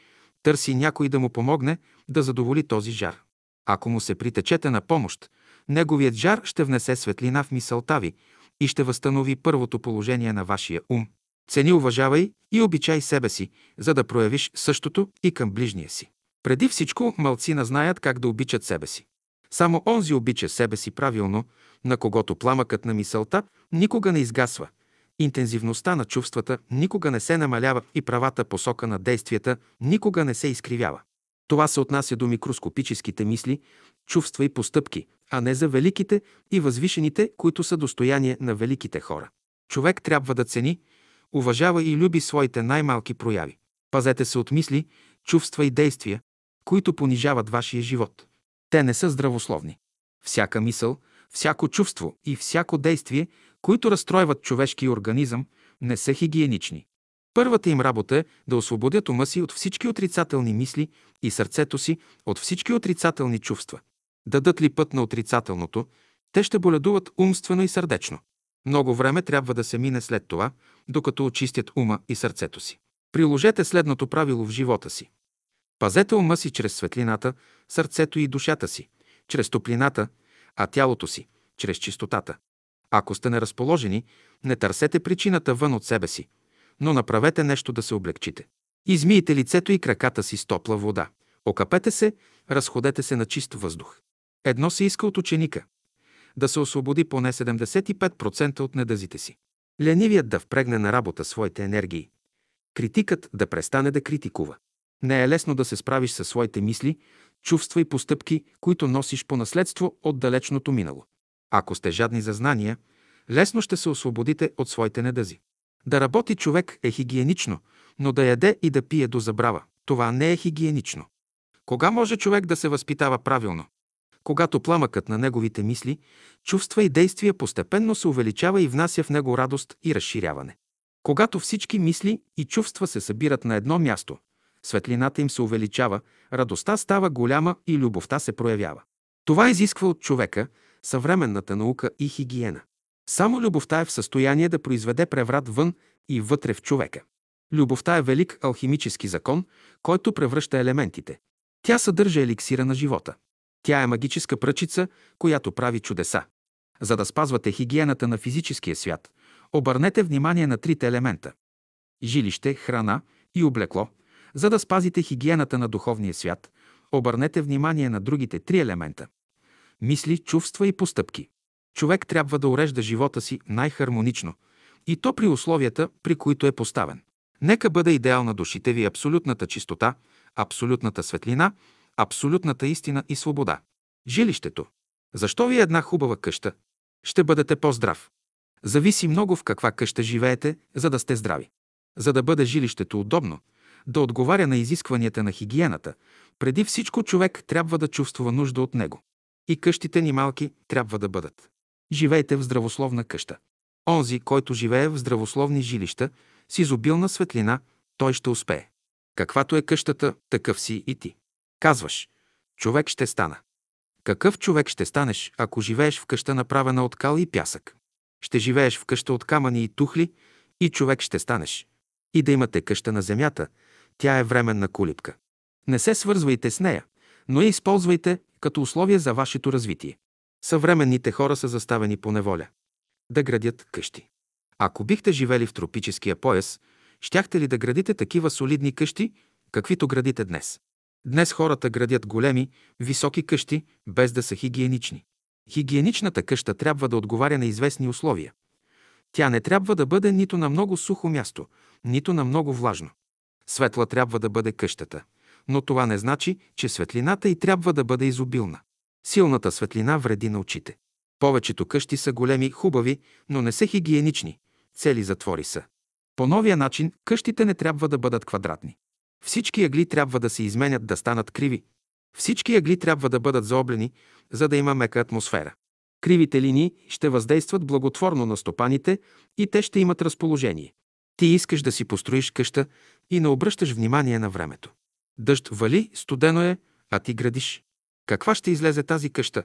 търси някой да му помогне да задоволи този жар. Ако му се притечете на помощ, неговият жар ще внесе светлина в мисълта ви и ще възстанови първото положение на вашия ум. Цени, уважавай и обичай себе си, за да проявиш същото и към ближния си. Преди всичко, малцина знаят как да обичат себе си. Само онзи обича себе си правилно, на когото пламъкът на мисълта никога не изгасва, интензивността на чувствата никога не се намалява и правата посока на действията никога не се изкривява. Това се отнася до микроскопическите мисли, чувства и постъпки, а не за великите и възвишените, които са достояние на великите хора. Човек трябва да цени, уважава и люби своите най-малки прояви. Пазете се от мисли, чувства и действия, които понижават вашия живот. Те не са здравословни. Всяка мисъл, всяко чувство и всяко действие, които разстройват човешкия организъм, не са хигиенични. Първата им работа е да освободят ума си от всички отрицателни мисли и сърцето си от всички отрицателни чувства. Дадат ли път на отрицателното, те ще боледуват умствено и сърдечно. Много време трябва да се мине след това, докато очистят ума и сърцето си. Приложете следното правило в живота си. Пазете ума си чрез светлината, сърцето и душата си, чрез топлината, а тялото си, чрез чистотата. Ако сте неразположени, не търсете причината вън от себе си, но направете нещо да се облегчите. Измийте лицето и краката си с топла вода. Окапете се, разходете се на чист въздух. Едно се иска от ученика – да се освободи поне 75% от недъзите си. Ленивият да впрегне на работа своите енергии. Критикът да престане да критикува. Не е лесно да се справиш със своите мисли, чувства и постъпки, които носиш по наследство от далечното минало. Ако сте жадни за знания, лесно ще се освободите от своите недъзи. Да работи човек е хигиенично, но да яде и да пие до забрава, това не е хигиенично. Кога може човек да се възпитава правилно? Когато пламъкът на неговите мисли, чувства и действия постепенно се увеличава и внася в него радост и разширяване. Когато всички мисли и чувства се събират на едно място, светлината им се увеличава, радостта става голяма и любовта се проявява. Това изисква от човека съвременната наука и хигиена. Само любовта е в състояние да произведе преврат вън и вътре в човека. Любовта е велик алхимически закон, който превръща елементите. Тя съдържа еликсира на живота. Тя е магическа пръчица, която прави чудеса. За да спазвате хигиената на физическия свят, обърнете внимание на трите елемента – жилище, храна и облекло. За да спазите хигиената на духовния свят, обърнете внимание на другите три елемента – мисли, чувства и постъпки. Човек трябва да урежда живота си най-хармонично и то при условията, при които е поставен. Нека бъде идеал на душите ви абсолютната чистота, абсолютната светлина, абсолютната истина и свобода. Жилището. Защо ви е една хубава къща? Ще бъдете по-здрав. Зависи много в каква къща живеете, за да сте здрави. За да бъде жилището удобно, да отговаря на изискванията на хигиената, преди всичко човек трябва да чувства нужда от него. И къщите ни малки трябва да бъдат. Живейте в здравословна къща. Онзи, който живее в здравословни жилища, с изобилна светлина, той ще успее. Каквато е къщата, такъв си и ти. Казваш, човек ще стана. Какъв човек ще станеш, ако живееш в къща направена от кал и пясък? Ще живееш в къща от камъни и тухли и човек ще станеш. И да имате къща на земята, тя е временна кулипка. Не се свързвайте с нея, но я използвайте като условие за вашето развитие. Съвременните хора са заставени по неволя. Да градят къщи. Ако бихте живели в тропическия пояс, щяхте ли да градите такива солидни къщи, каквито градите днес? Днес хората градят големи, високи къщи, без да са хигиенични. Хигиеничната къща трябва да отговаря на известни условия. Тя не трябва да бъде нито на много сухо място, нито на много влажно. Светла трябва да бъде къщата, но това не значи, че светлината й трябва да бъде изобилна. Силната светлина вреди на очите. Повечето къщи са големи, хубави, но не са хигиенични. Цели затвори са. По новия начин къщите не трябва да бъдат квадратни. Всички ягли трябва да се изменят да станат криви. Всички ягли трябва да бъдат заоблени, за да има мека атмосфера. Кривите линии ще въздействат благотворно на стопаните и те ще имат разположение. Ти искаш да си построиш къща и не обръщаш внимание на времето. Дъжд вали, студено е, а ти градиш. Каква ще излезе тази къща?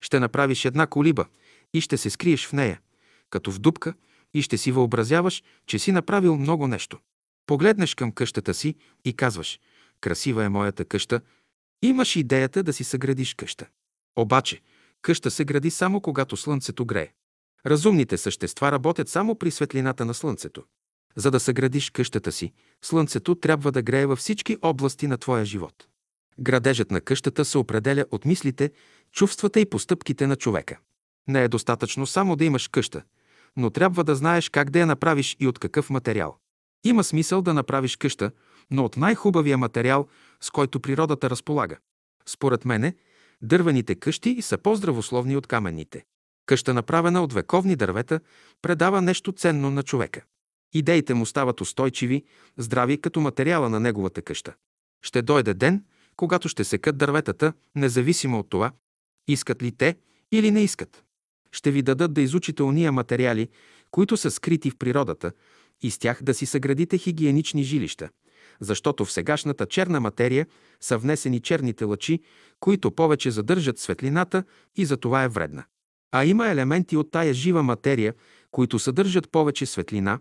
Ще направиш една колиба и ще се скриеш в нея, като в дупка, и ще си въобразяваш, че си направил много нещо. Погледнеш към къщата си и казваш «Красива е моята къща», имаш идеята да си съградиш къща. Обаче, къща се гради само когато слънцето грее. Разумните същества работят само при светлината на слънцето. За да съградиш къщата си, слънцето трябва да грее във всички области на твоя живот. Градежът на къщата се определя от мислите, чувствата и постъпките на човека. Не е достатъчно само да имаш къща, но трябва да знаеш как да я направиш и от какъв материал. Има смисъл да направиш къща, но от най-хубавия материал, с който природата разполага. Според мене, дървените къщи са по-здравословни от каменните. Къща, направена от вековни дървета, предава нещо ценно на човека. Идеите му стават устойчиви, здрави като материала на неговата къща. Ще дойде ден, когато ще секат дърветата, независимо от това, искат ли те или не искат. Ще ви дадат да изучите уния материали, които са скрити в природата, и с тях да си съградите хигиенични жилища, защото в сегашната черна материя са внесени черните лъчи, които повече задържат светлината и за това е вредна. А има елементи от тая жива материя, които съдържат повече светлина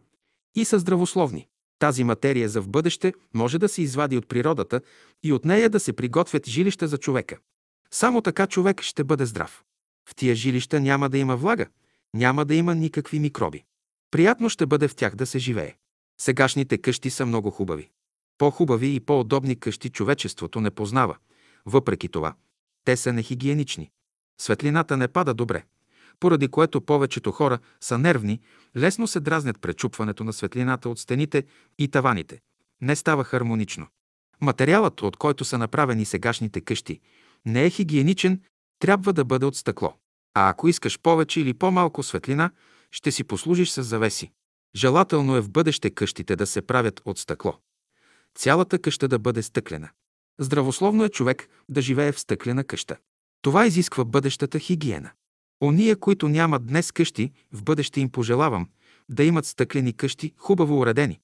и са здравословни. Тази материя за в бъдеще може да се извади от природата и от нея да се приготвят жилища за човека. Само така човек ще бъде здрав. В тия жилища няма да има влага, няма да има никакви микроби. Приятно ще бъде в тях да се живее. Сегашните къщи са много хубави. По-хубави и по-удобни къщи човечеството не познава. Въпреки това, те са нехигиенични. Светлината не пада добре, поради което повечето хора са нервни, лесно се дразнят пречупването на светлината от стените и таваните. Не става хармонично. Материалът, от който са направени сегашните къщи, не е хигиеничен, трябва да бъде от стъкло. А ако искаш повече или по-малко светлина, ще си послужиш с завеси. Желателно е в бъдеще къщите да се правят от стъкло. Цялата къща да бъде стъклена. Здравословно е човек да живее в стъклена къща. Това изисква бъдещата хигиена. Ония, които нямат днес къщи, в бъдеще им пожелавам да имат стъклени къщи, хубаво уредени.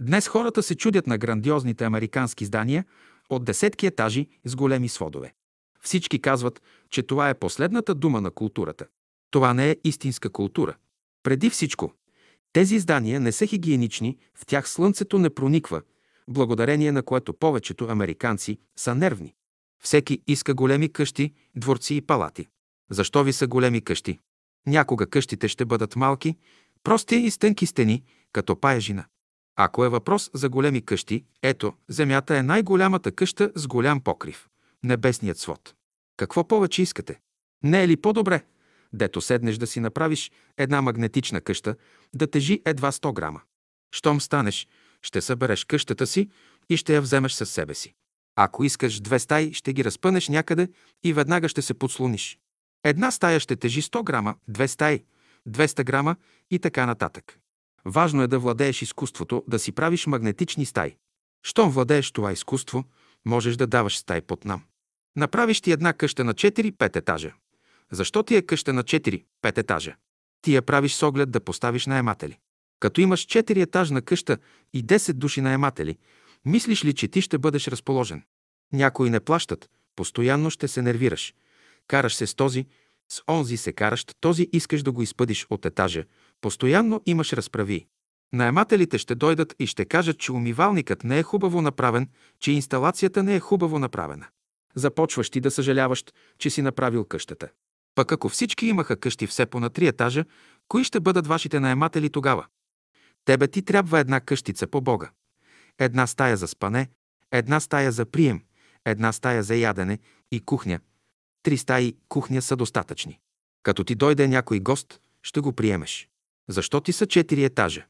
Днес хората се чудят на грандиозните американски здания от десетки етажи с големи сводове. Всички казват, че това е последната дума на културата. Това не е истинска култура. Преди всичко, тези здания не са хигиенични, в тях слънцето не прониква, благодарение на което повечето американци са нервни. Всеки иска големи къщи, дворци и палати. Защо ви са големи къщи? Някога къщите ще бъдат малки, прости и стънки стени, като паяжина. Ако е въпрос за големи къщи, ето, Земята е най-голямата къща с голям покрив – небесният свод. Какво повече искате? Не е ли по-добре, дето седнеш да си направиш една магнетична къща, да тежи едва 100 грама? Щом станеш, ще събереш къщата си и ще я вземеш със себе си. Ако искаш две стаи, ще ги разпънеш някъде и веднага ще се подслониш. Една стая ще тежи 100 грама, две стаи, 200 грама и така нататък. Важно е да владееш изкуството, да си правиш магнетични стаи. Щом владееш това изкуство, можеш да даваш стаи под нам. Направиш ти една къща на 4-5 етажа. Защо ти е къща на 4-5 етажа? Ти я правиш с оглед да поставиш наематели. Като имаш 4 етажна къща и 10 души наематели, мислиш ли, че ти ще бъдеш разположен? Някои не плащат, постоянно ще се нервираш. Караш се с този, с онзи се караш, този искаш да го изпъдиш от етажа. Постоянно имаш разправи. Наемателите ще дойдат и ще кажат, че умивалникът не е хубаво направен, че инсталацията не е хубаво направена. Започваш ти да съжаляваш, че си направил къщата. Пък ако всички имаха къщи все по на три етажа, кои ще бъдат вашите наематели тогава? Тебе ти трябва една къщица по Бога. Една стая за спане, една стая за прием, една стая за ядене и кухня. Три стаи кухня са достатъчни. Като ти дойде някой гост, ще го приемеш. Защо ти са четири етажа?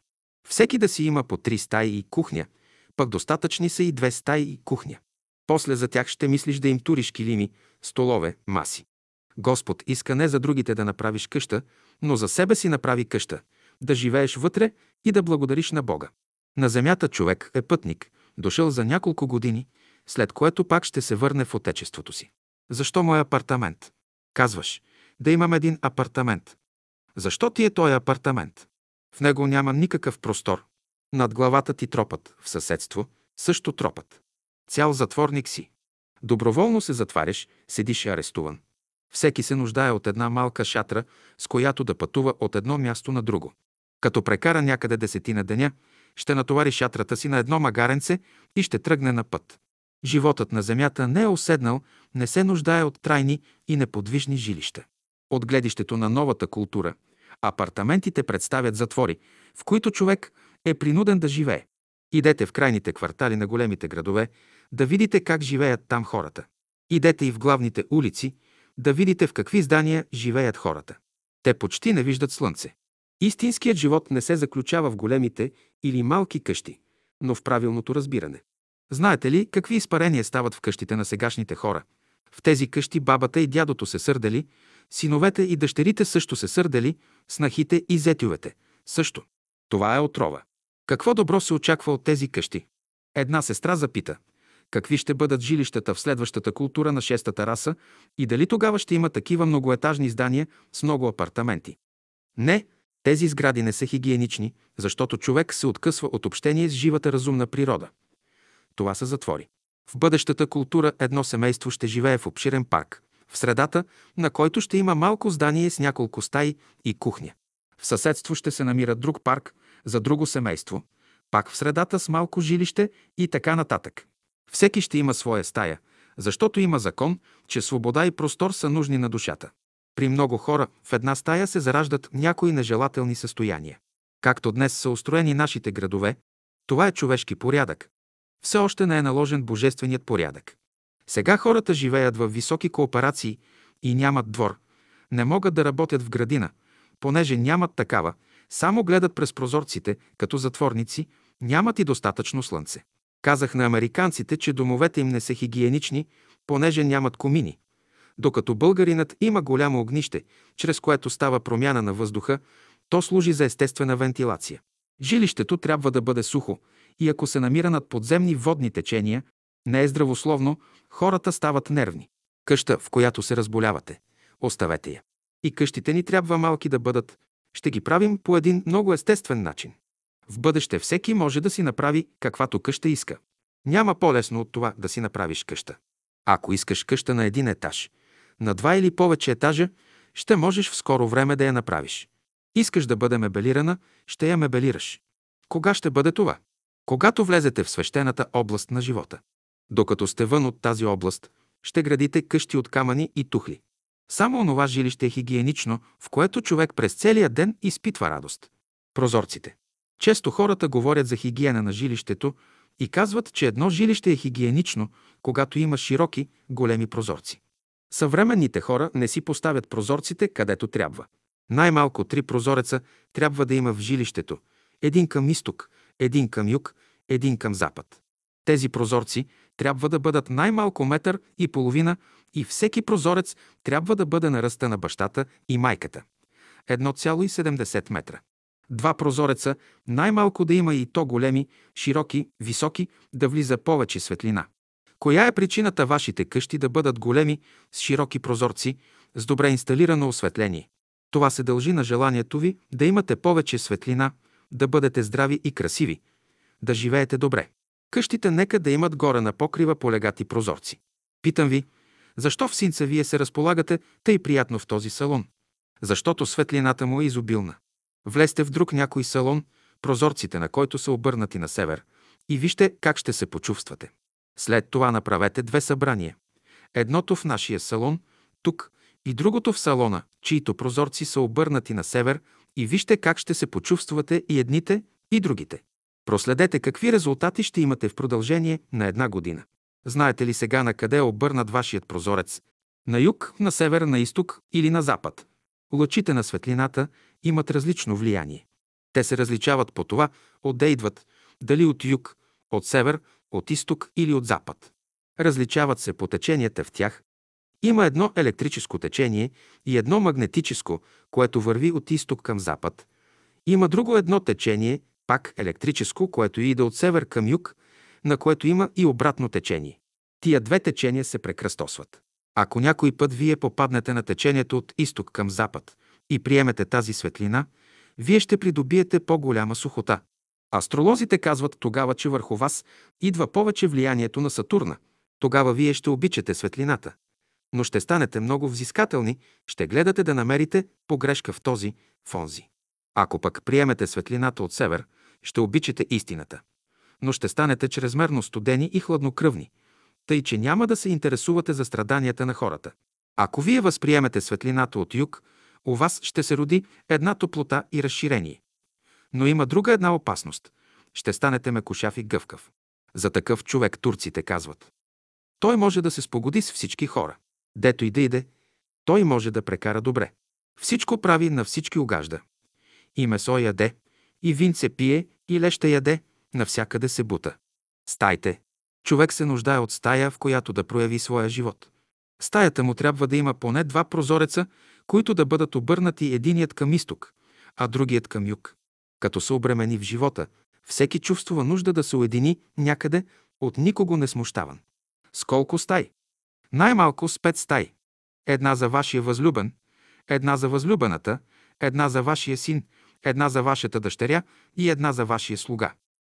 Всеки да си има по три стаи и кухня, пък достатъчни са и две стаи и кухня. После за тях ще мислиш да им туриш килими, столове, маси. Господ иска не за другите да направиш къща, но за себе си направи къща, да живееш вътре и да благодариш на Бога. На земята човек е пътник, дошъл за няколко години, след което пак ще се върне в отечеството си. Защо мой апартамент? Казваш, да имам един апартамент. Защо ти е този апартамент? В него няма никакъв простор. Над главата ти тропът, в съседство също тропът. Цял затворник си. Доброволно се затваряш, седиш арестуван. Всеки се нуждае от една малка шатра, с която да пътува от едно място на друго. Като прекара някъде десетина деня, ще натовари шатрата си на едно магаренце и ще тръгне на път. Животът на земята не е оседнал, не се нуждае от трайни и неподвижни жилища. От гледището на новата култура, апартаментите представят затвори, в които човек е принуден да живее. Идете в крайните квартали на големите градове, да видите как живеят там хората. Идете и в главните улици, да видите в какви здания живеят хората. Те почти не виждат слънце. Истинският живот не се заключава в големите или малки къщи, но в правилното разбиране. Знаете ли какви изпарения стават в къщите на сегашните хора? В тези къщи бабата и дядото се сърдали, синовете и дъщерите също се сърдали, снахите и зетювете също. Това е отрова. Какво добро се очаква от тези къщи? Една сестра запита – какви ще бъдат жилищата в следващата култура на шестата раса и дали тогава ще има такива многоетажни здания с много апартаменти. Не, тези сгради не са хигиенични, защото човек се откъсва от общение с живата разумна природа. Това са затвори. В бъдещата култура едно семейство ще живее в обширен парк, в средата, на който ще има малко здание с няколко стаи и кухня. В съседство ще се намира друг парк за друго семейство, пак в средата с малко жилище и така нататък. Всеки ще има своя стая, защото има закон, че свобода и простор са нужни на душата. При много хора в една стая се зараждат някои нежелателни състояния. Както днес са устроени нашите градове, това е човешки порядък. Все още не е наложен божественият порядък. Сега хората живеят в високи кооперации и нямат двор. Не могат да работят в градина, понеже нямат такава, само гледат през прозорците, като затворници, нямат и достатъчно слънце. Казах на американците, че домовете им не са хигиенични, понеже нямат комини. Докато българинът има голямо огнище, чрез което става промяна на въздуха, то служи за естествена вентилация. Жилището трябва да бъде сухо и ако се намира над подземни водни течения, не е здравословно, хората стават нервни. Къща, в която се разболявате, оставете я. И къщите ни трябва малки да бъдат. Ще ги правим по един много естествен начин. В бъдеще всеки може да си направи каквато къща иска. Няма по-лесно от това да си направиш къща. Ако искаш къща на един етаж, на два или повече етажа, ще можеш в скоро време да я направиш. Искаш да бъде мебелирана, ще я мебелираш. Кога ще бъде това? Когато влезете в свещената област на живота. Докато сте вън от тази област, ще градите къщи от камъни и тухли. Само онова жилище е хигиенично, в което човек през целия ден изпитва радост. Прозорците. Често хората говорят за хигиена на жилището и казват, че едно жилище е хигиенично, когато има широки, големи прозорци. Съвременните хора не си поставят прозорците където трябва. Най-малко три прозореца трябва да има в жилището. Един към изток, един към юг, един към запад. Тези прозорци трябва да бъдат най-малко метър и половина и всеки прозорец трябва да бъде на ръста на бащата и майката. 1,70 метра. Два прозореца, най-малко да има и то големи, широки, високи, да влиза повече светлина. Коя е причината вашите къщи да бъдат големи, с широки прозорци, с добре инсталирано осветление? Това се дължи на желанието ви да имате повече светлина, да бъдете здрави и красиви, да живеете добре. Къщите нека да имат горе на покрива полегати прозорци. Питам ви, защо в синца вие се разполагате тъй приятно в този салон? Защото светлината му е изобилна. Влезте в друг някой салон, прозорците на който са обърнати на север, и вижте как ще се почувствате. След това направете две събрания. Едното в нашия салон, тук, и другото в салона, чието прозорци са обърнати на север, и вижте как ще се почувствате и едните, и другите. Проследете какви резултати ще имате в продължение на една година. Знаете ли сега на къде е обърнат вашият прозорец? На юг, на север, на изток или на запад? Лъчите на светлината имат различно влияние. Те се различават по това, отде идват, дали от юг, от север, от изток или от запад. Различават се по теченията в тях. Има едно електрическо течение и едно магнетическо, което върви от изток към запад. Има друго едно течение, пак електрическо, което иде от север към юг, на което има и обратно течение. Тия две течения се прекръстосват. Ако някой път вие попаднете на течението от изток към запад и приемете тази светлина, вие ще придобиете по-голяма сухота. Астролозите казват тогава, че върху вас идва повече влиянието на Сатурна. Тогава вие ще обичате светлината. Но ще станете много взискателни, ще гледате да намерите погрешка в този, в онзи. Ако пък приемете светлината от север, ще обичате истината. Но ще станете чрезмерно студени и хладнокръвни, тъй че няма да се интересувате за страданията на хората. Ако вие възприемете светлината от юг, у вас ще се роди една топлота и разширение. Но има друга една опасност. Ще станете мекошав и гъвкав. За такъв човек турците казват. Той може да се спогоди с всички хора. Дето и да иде, той може да прекара добре. Всичко прави, на всички угажда. И месо яде, и винце пие, и леща яде, навсякъде се бута. Стайте. Човек се нуждае от стая, в която да прояви своя живот. Стаята му трябва да има поне два прозореца, които да бъдат обърнати единият към изток, а другият към юг. Като се обремени в живота, всеки чувствува нужда да се уедини някъде, от никого не смущаван. С колко стай? Най-малко с пет стаи. Една за вашия възлюбен, една за възлюбената, една за вашия син, една за вашата дъщеря и една за вашия слуга.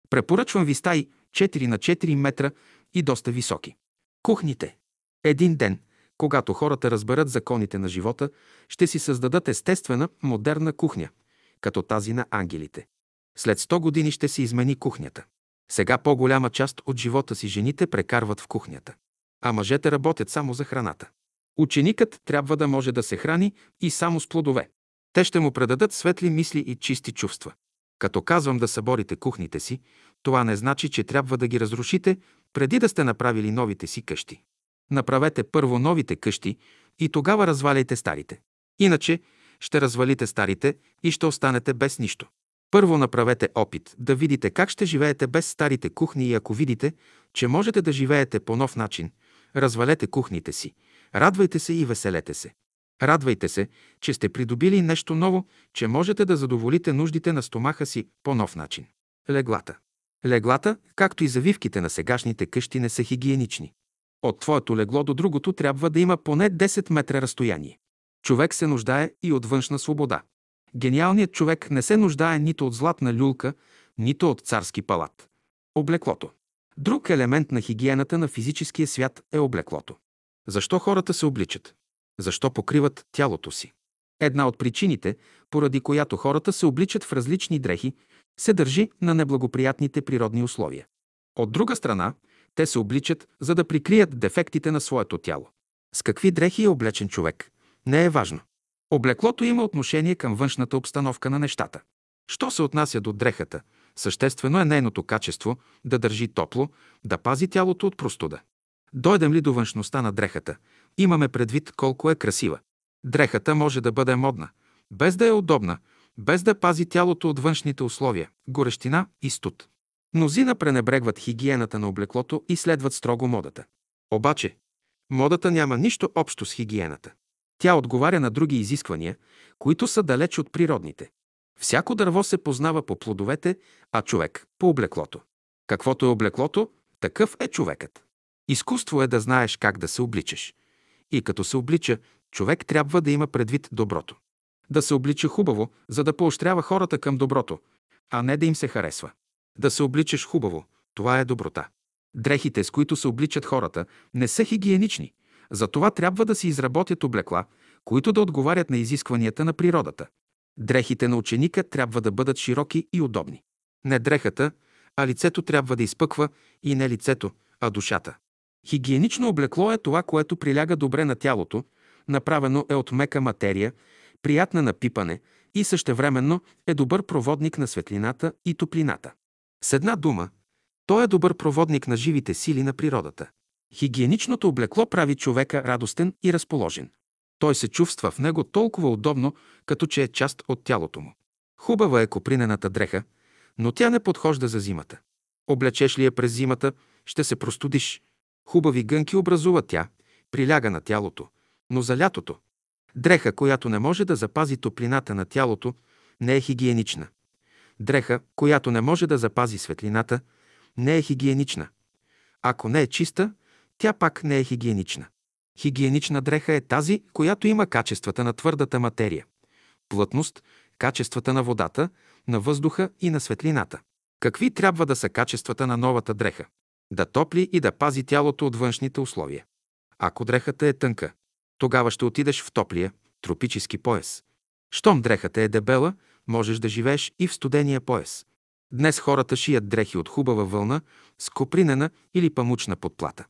Препоръчвам ви стаи 4 на 4 метра и доста високи. Кухните. Един ден, когато хората разберат законите на живота, ще си създадат естествена, модерна кухня, като тази на ангелите. След 100 години ще се измени кухнята. Сега по-голяма част от живота си жените прекарват в кухнята, а мъжете работят само за храната. Ученикът трябва да може да се храни и само с плодове. Те ще му предадат светли мисли и чисти чувства. Като казвам да съборите кухните си, това не значи, че трябва да ги разрушите, преди да сте направили новите си къщи. Направете първо новите къщи и тогава разваляйте старите. Иначе ще развалите старите и ще останете без нищо. Първо направете опит да видите как ще живеете без старите кухни и ако видите, че можете да живеете по нов начин, развалете кухните си, радвайте се и веселете се. Радвайте се, че сте придобили нещо ново, че можете да задоволите нуждите на стомаха си по нов начин. Леглата. Леглата, както и завивките на сегашните къщи, не са хигиенични. От твоето легло до другото трябва да има поне 10 метра разстояние. Човек се нуждае и от външна свобода. Гениалният човек не се нуждае нито от златна люлка, нито от царски палат. Облеклото. Друг елемент на хигиената на физическия свят е облеклото. Защо хората се обличат? Защо покриват тялото си? Една от причините, поради която хората се обличат в различни дрехи, се държи на неблагоприятните природни условия. От друга страна, те се обличат, за да прикрият дефектите на своето тяло. С какви дрехи е облечен човек? Не е важно. Облеклото има отношение към външната обстановка на нещата. Що се отнася до дрехата, съществено е нейното качество да държи топло, да пази тялото от простуда. Дойдем ли до външността на дрехата, имаме предвид колко е красива. Дрехата може да бъде модна, без да е удобна, без да пази тялото от външните условия – горещина и студ. Мнозина пренебрегват хигиената на облеклото и следват строго модата. Обаче, модата няма нищо общо с хигиената. Тя отговаря на други изисквания, които са далеч от природните. Всяко дърво се познава по плодовете, а човек – по облеклото. Каквото е облеклото, такъв е човекът. Изкуство е да знаеш как да се обличаш. И като се облича, човек трябва да има предвид доброто. Да се облича хубаво, за да поощрява хората към доброто, а не да им се харесва. Да се обличаш хубаво, това е доброта. Дрехите, с които се обличат хората, не са хигиенични. Затова трябва да се изработят облекла, които да отговарят на изискванията на природата. Дрехите на ученика трябва да бъдат широки и удобни. Не дрехата, а лицето трябва да изпъква и не лицето, а душата. Хигиенично облекло е това, което приляга добре на тялото, направено е от мека материя, приятна на пипане и същевременно е добър проводник на светлината и топлината. С една дума, той е добър проводник на живите сили на природата. Хигиеничното облекло прави човека радостен и разположен. Той се чувства в него толкова удобно, като че е част от тялото му. Хубава е копринената дреха, но тя не подхожда за зимата. Облечеш ли я през зимата, ще се простудиш. Хубави гънки образува тя, приляга на тялото, но за лятото. Дреха, която не може да запази топлината на тялото, не е хигиенична. Дреха, която не може да запази светлината, не е хигиенична. Ако не е чиста, тя пак не е хигиенична. Хигиенична дреха е тази, която има качествата на твърдата материя. Плътност, качествата на водата, на въздуха и на светлината. Какви трябва да са качествата на новата дреха? Да топли и да пази тялото от външните условия. Ако дрехата е тънка, тогава ще отидеш в топлия, тропически пояс. Щом дрехата е дебела, можеш да живееш и в студения пояс. Днес хората шият дрехи от хубава вълна с копринена или памучна подплата.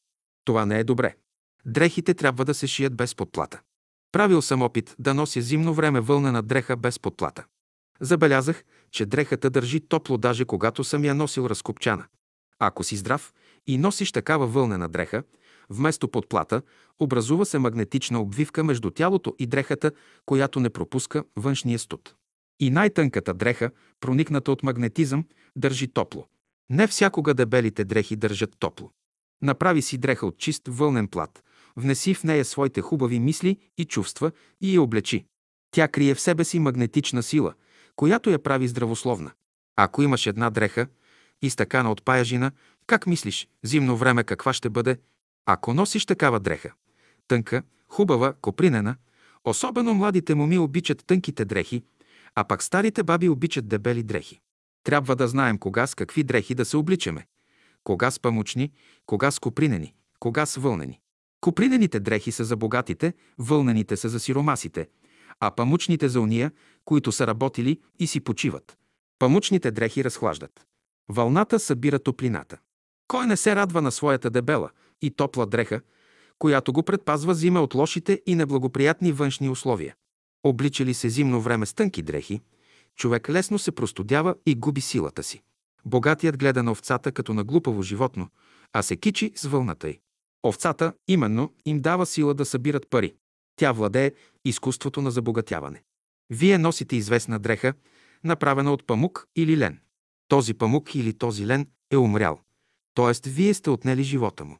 Това не е добре. Дрехите трябва да се шият без подплата. Правил съм опит да нося зимно време вълнена дреха без подплата. Забелязах, че дрехата държи топло даже когато съм я носил разкопчана. Ако си здрав и носиш такава вълнена дреха, вместо подплата, образува се магнетична обвивка между тялото и дрехата, която не пропуска външния студ. И най-тънката дреха, проникната от магнетизъм, държи топло. Не всякога дебелите дрехи държат топло. Направи си дреха от чист вълнен плат, внеси в нея своите хубави мисли и чувства и я облечи. Тя крие в себе си магнетична сила, която я прави здравословна. Ако имаш една дреха, изтъкана от паяжина, как мислиш, зимно време каква ще бъде, ако носиш такава дреха? Тънка, хубава, копринена. Особено младите моми обичат тънките дрехи, а пак старите баби обичат дебели дрехи. Трябва да знаем кога с какви дрехи да се обличаме. Кога с памучни, кога с копринени, кога с вълнени. Копринените дрехи са за богатите, вълнените са за сиромасите, а памучните за уния, които са работили и си почиват. Памучните дрехи разхлаждат. Вълната събира топлината. Кой не се радва на своята дебела и топла дреха, която го предпазва зима от лошите и неблагоприятни външни условия? Облича ли се зимно време с тънки дрехи, човек лесно се простудява и губи силата си. Богатият гледа на овцата като на глупаво животно, а се кичи с вълната й. Овцата, именно, им дава сила да събират пари. Тя владее изкуството на забогатяване. Вие носите известна дреха, направена от памук или лен. Този памук или този лен е умрял. Тоест, вие сте отнели живота му.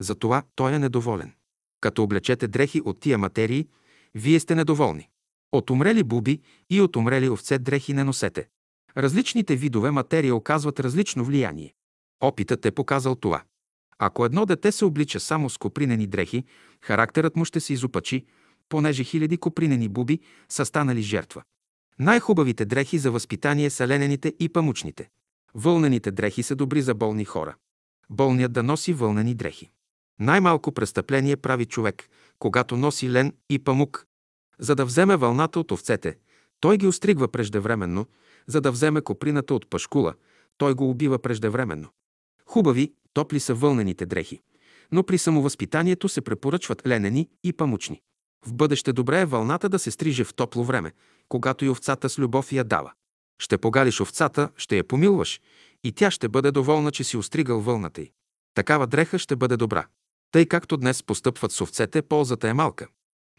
Затова той е недоволен. Като облечете дрехи от тия материи, вие сте недоволни. От умрели буби и от умрели овце дрехи не носете. Различните видове материя оказват различно влияние. Опитът е показал това. Ако едно дете се облича само с копринени дрехи, характерът му ще се изопачи, понеже хиляди копринени буби са станали жертва. Най-хубавите дрехи за възпитание са ленените и памучните. Вълнените дрехи са добри за болни хора. Болният да носи вълнени дрехи. Най-малко престъпление прави човек, когато носи лен и памук. За да вземе вълната от овцете, той ги остригва преждевременно, за да вземе коприната от пашкула, той го убива преждевременно. Хубави, топли са вълнените дрехи, но при самовъзпитанието се препоръчват ленени и памучни. В бъдеще добре е вълната да се стриже в топло време, когато и овцата с любов я дава. Ще погалиш овцата, ще я помилваш и тя ще бъде доволна, че си остригал вълната й. Такава дреха ще бъде добра. Тъй както днес постъпват с овцете, ползата е малка.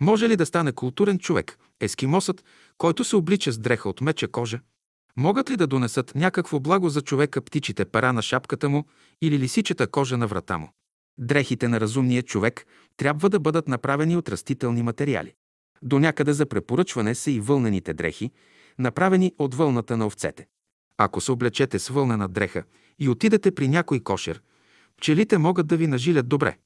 Може ли да стане културен човек, ескимосът, който се облича с дреха от меча кожа? Могат ли да донесат някакво благо за човека птичите пера на шапката му или лисичета кожа на врата му? Дрехите на разумния човек трябва да бъдат направени от растителни материали. До някъде за препоръчване са и вълнените дрехи, направени от вълната на овцете. Ако се облечете с вълнена дреха и отидете при някой кошер, пчелите могат да ви нажилят добре.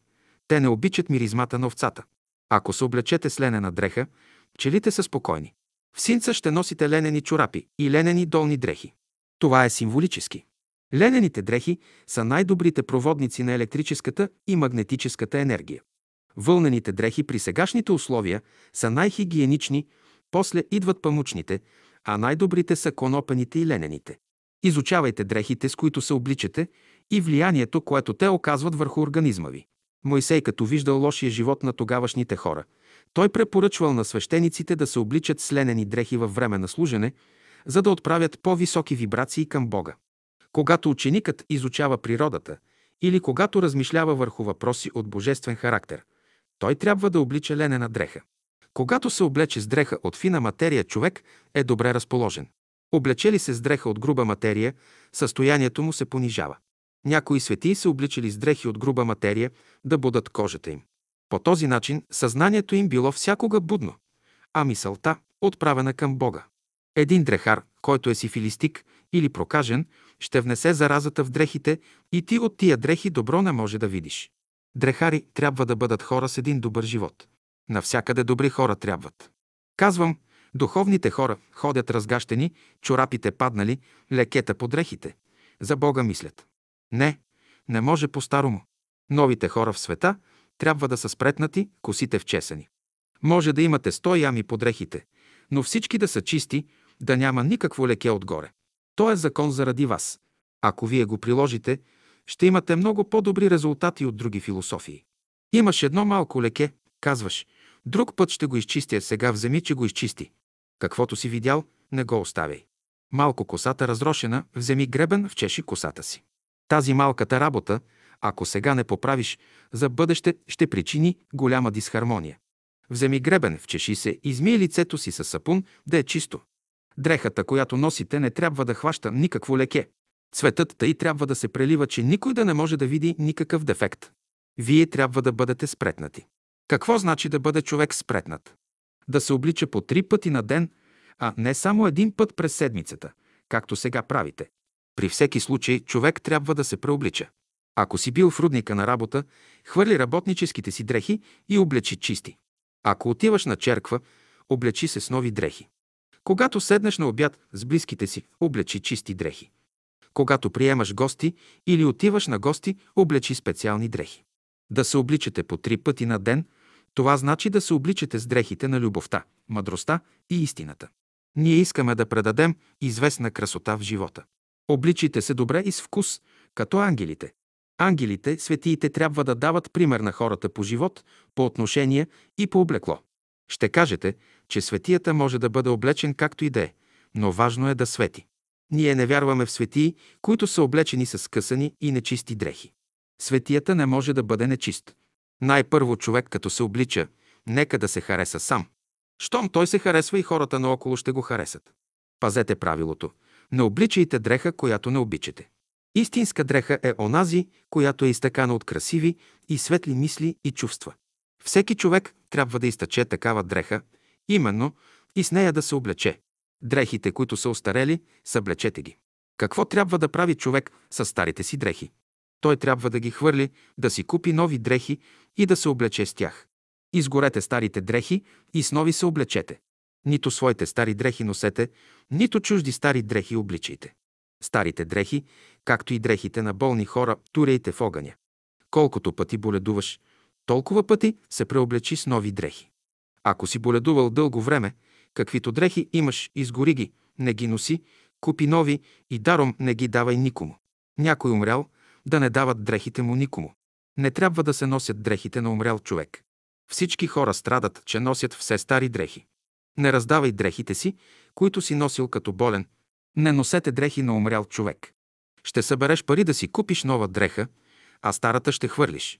Те не обичат миризмата на овцата. Ако се облечете с ленена дреха, пчелите са спокойни. В синца ще носите ленени чорапи и ленени долни дрехи. Това е символически. Ленените дрехи са най-добрите проводници на електрическата и магнетическата енергия. Вълнените дрехи при сегашните условия са най-хигиенични, после идват памучните, а най-добрите са конопените и ленените. Изучавайте дрехите, с които се обличате и влиянието, което те оказват върху организма ви. Мойсей, като виждал лошия живот на тогавашните хора, той препоръчвал на свещениците да се обличат с ленени дрехи във време на служене, за да отправят по-високи вибрации към Бога. Когато ученикът изучава природата или когато размишлява върху въпроси от божествен характер, той трябва да облича ленена дреха. Когато се облече с дреха от фина материя, човек е добре разположен. Облече ли се с дреха от груба материя, състоянието му се понижава. Някои светии се обличали с дрехи от груба материя да будат кожата им. По този начин съзнанието им било всякога будно, а мисълта отправена към Бога. Един дрехар, който е сифилистик или прокажен, ще внесе заразата в дрехите и ти от тия дрехи добро не може да видиш. Дрехари трябва да бъдат хора с един добър живот. Навсякъде добри хора трябват. Казвам, духовните хора ходят разгащени, чорапите паднали, лекета по дрехите. За Бога мислят. Не, не може по-старому. Новите хора в света трябва да са спретнати, косите вчесани. Може да имате сто ями по дрехите, но всички да са чисти, да няма никакво леке отгоре. То е закон заради вас. Ако вие го приложите, ще имате много по-добри резултати от други философии. Имаш едно малко леке, казваш, друг път ще го изчистя, сега вземи, че го изчисти. Каквото си видял, не го оставяй. Малко косата разрошена, вземи гребен, вчеши косата си. Тази малката работа, ако сега не поправиш, за бъдеще ще причини голяма дисхармония. Вземи гребен, вчеши се, измий лицето си с сапун, да е чисто. Дрехата, която носите, не трябва да хваща никакво леке. Цветът тъй трябва да се прелива, че никой да не може да види никакъв дефект. Вие трябва да бъдете спретнати. Какво значи да бъде човек спретнат? Да се облича по три пъти на ден, а не само един път през седмицата, както сега правите. При всеки случай човек трябва да се преоблича. Ако си бил в рудника на работа, хвърли работническите си дрехи и облечи чисти. Ако отиваш на черква, облечи се с нови дрехи. Когато седнеш на обяд с близките си, облечи чисти дрехи. Когато приемаш гости или отиваш на гости, облечи специални дрехи. Да се обличате по три пъти на ден, това значи да се обличате с дрехите на любовта, мъдростта и истината. Ние искаме да предадем известна красота в живота. Обличите се добре и с вкус, като ангелите. Ангелите, светиите трябва да дават пример на хората по живот, по отношение и по облекло. Ще кажете, че светията може да бъде облечен както и да е, но важно е да свети. Ние не вярваме в светии, които са облечени с късани и нечисти дрехи. Светията не може да бъде нечист. Най-първо човек, като се облича, нека да се хареса сам. Щом той се харесва и хората наоколо ще го харесат. Пазете правилото. Не обличайте дреха, която не обичате. Истинска дреха е онази, която е изтъкана от красиви и светли мисли и чувства. Всеки човек трябва да изтъче такава дреха, именно и с нея да се облече. Дрехите, които са остарели, съблечете ги. Какво трябва да прави човек с старите си дрехи? Той трябва да ги хвърли, да си купи нови дрехи и да се облече с тях. Изгорете старите дрехи и с нови се облечете. Нито своите стари дрехи носете, нито чужди стари дрехи обличайте. Старите дрехи, както и дрехите на болни хора, турейте в огъня. Колкото пъти боледуваш, толкова пъти се преоблечи с нови дрехи. Ако си боледувал дълго време, каквито дрехи имаш, изгори ги, не ги носи, купи нови и даром не ги давай никому. Някой умрял, да не дават дрехите му никому. Не трябва да се носят дрехите на умрял човек. Всички хора страдат, че носят все стари дрехи. Не раздавай дрехите си, които си носил като болен. Не носете дрехи на умрял човек. Ще събереш пари да си купиш нова дреха, а старата ще хвърлиш.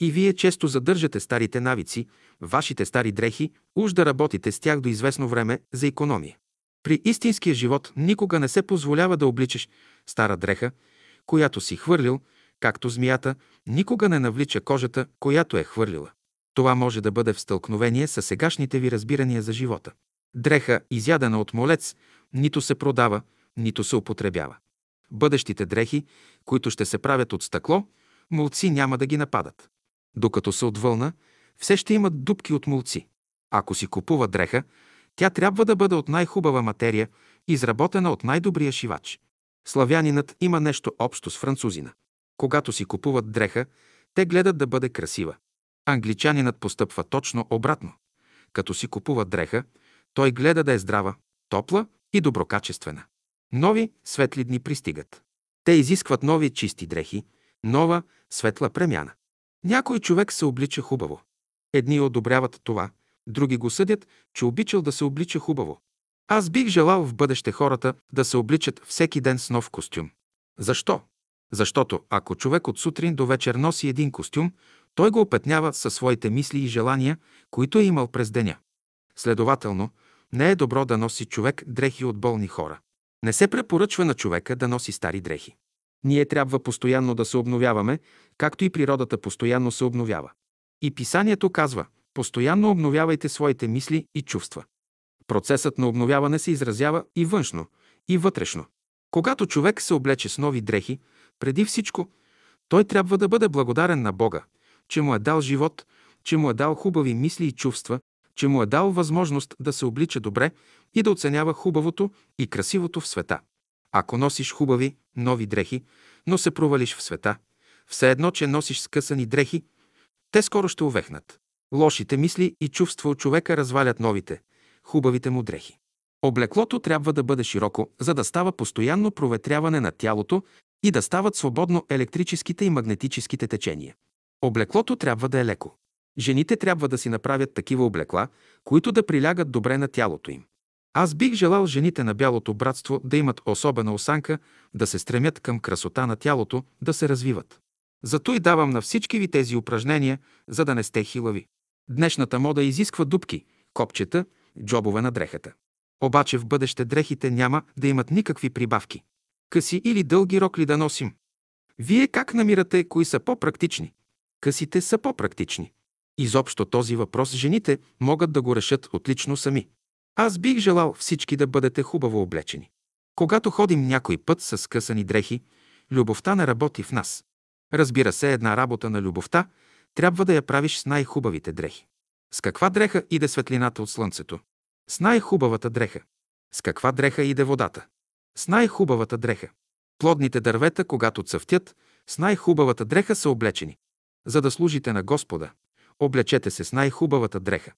И вие често задържате старите навици, вашите стари дрехи, уж да работите с тях до известно време за економия. При истинския живот никога не се позволява да обличаш стара дреха, която си хвърлил, както змията никога не навлича кожата, която е хвърлила. Това може да бъде в стълкновение с сегашните ви разбирания за живота. Дреха, изядена от молец, нито се продава, нито се употребява. Бъдещите дрехи, които ще се правят от стъкло, молци няма да ги нападат. Докато са от вълна, все ще имат дубки от молци. Ако си купува дреха, тя трябва да бъде от най-хубава материя, изработена от най-добрия шивач. Славянинът има нещо общо с французина. Когато си купуват дреха, те гледат да бъде красива. Англичанинът постъпва точно обратно. Като си купува дреха, той гледа да е здрава, топла и доброкачествена. Нови, светли дни пристигат. Те изискват нови чисти дрехи, нова, светла премяна. Някой човек се облича хубаво. Едни одобряват това, други го съдят, че обичал да се облича хубаво. Аз бих желал в бъдеще хората да се обличат всеки ден с нов костюм. Защо? Защото ако човек от сутрин до вечер носи един костюм, той го опетнява със своите мисли и желания, които е имал през деня. Следователно, не е добро да носи човек дрехи от болни хора. Не се препоръчва на човека да носи стари дрехи. Ние трябва постоянно да се обновяваме, както и природата постоянно се обновява. И писанието казва, постоянно обновявайте своите мисли и чувства. Процесът на обновяване се изразява и външно, и вътрешно. Когато човек се облече с нови дрехи, преди всичко, той трябва да бъде благодарен на Бога, че му е дал живот, че му е дал хубави мисли и чувства, че му е дал възможност да се облича добре и да оценява хубавото и красивото в света. Ако носиш хубави, нови дрехи, но се провалиш в света, все едно, че носиш скъсани дрехи, те скоро ще увехнат. Лошите мисли и чувства от човека развалят новите, хубавите му дрехи. Облеклото трябва да бъде широко, за да става постоянно проветряване на тялото и да стават свободно електрическите и магнетическите течения. Облеклото трябва да е леко. Жените трябва да си направят такива облекла, които да прилягат добре на тялото им. Аз бих желал жените на Бялото братство да имат особена осанка, да се стремят към красота на тялото, да се развиват. Зато и давам на всички ви тези упражнения, за да не сте хилави. Днешната мода изисква дубки, копчета, джобове на дрехата. Обаче в бъдеще дрехите няма да имат никакви прибавки. Къси или дълги рокли да носим. Вие как намирате, кои са по-практични? Късите са по-практични. Изобщо този въпрос жените могат да го решат отлично сами. Аз бих желал всички да бъдете хубаво облечени. Когато ходим някой път с късани дрехи, любовта не работи в нас. Разбира се, една работа на любовта трябва да я правиш с най-хубавите дрехи. С каква дреха иде светлината от слънцето? С най-хубавата дреха. С каква дреха иде водата? С най-хубавата дреха. Плодните дървета, когато цъфтят, с най-хубавата дреха са облечени. За да служите на Господа, облечете се с най-хубавата дреха,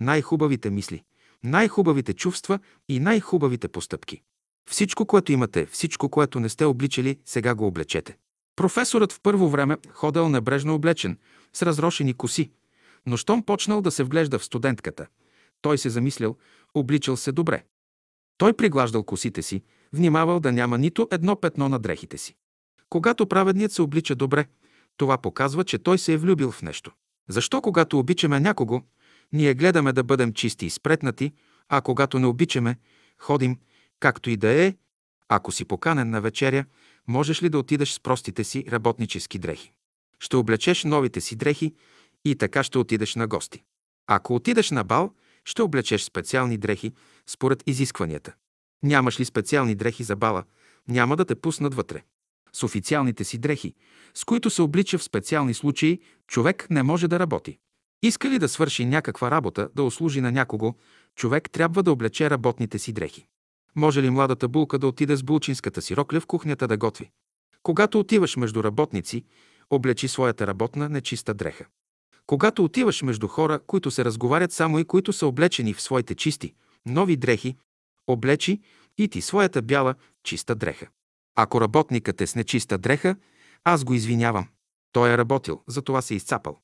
най-хубавите мисли, най-хубавите чувства и най-хубавите постъпки. Всичко, което имате, всичко, което не сте обличали, сега го облечете. Професорът в първо време ходел небрежно облечен, с разрошени коси, но щом почнал да се вглежда в студентката, той се замислял, обличал се добре. Той приглаждал косите си, внимавал да няма нито едно петно на дрехите си. Когато праведният се облича добре, това показва, че той се е влюбил в нещо. Защо, когато обичаме някого, ние гледаме да бъдем чисти и спретнати, а когато не обичаме, ходим, както и да е, ако си поканен на вечеря, можеш ли да отидеш с простите си работнически дрехи? Ще облечеш новите си дрехи и така ще отидеш на гости. Ако отидеш на бал, ще облечеш специални дрехи според изискванията. Нямаш ли специални дрехи за бала, няма да те пуснат вътре. С официалните си дрехи, с които се облича в специални случаи, човек не може да работи. Иска ли да свърши някаква работа, да услужи на някого, човек трябва да облече работните си дрехи. Може ли младата булка да отиде с булчинската си рокля в кухнята да готви? Когато отиваш между работници, облечи своята работна нечиста дреха. Когато отиваш между хора, които се разговарят само и които са облечени в своите чисти, нови дрехи, облечи и ти своята бяла, чиста дреха. Ако работникът е с нечиста дреха, аз го извинявам. Той е работил, затова се изцапал.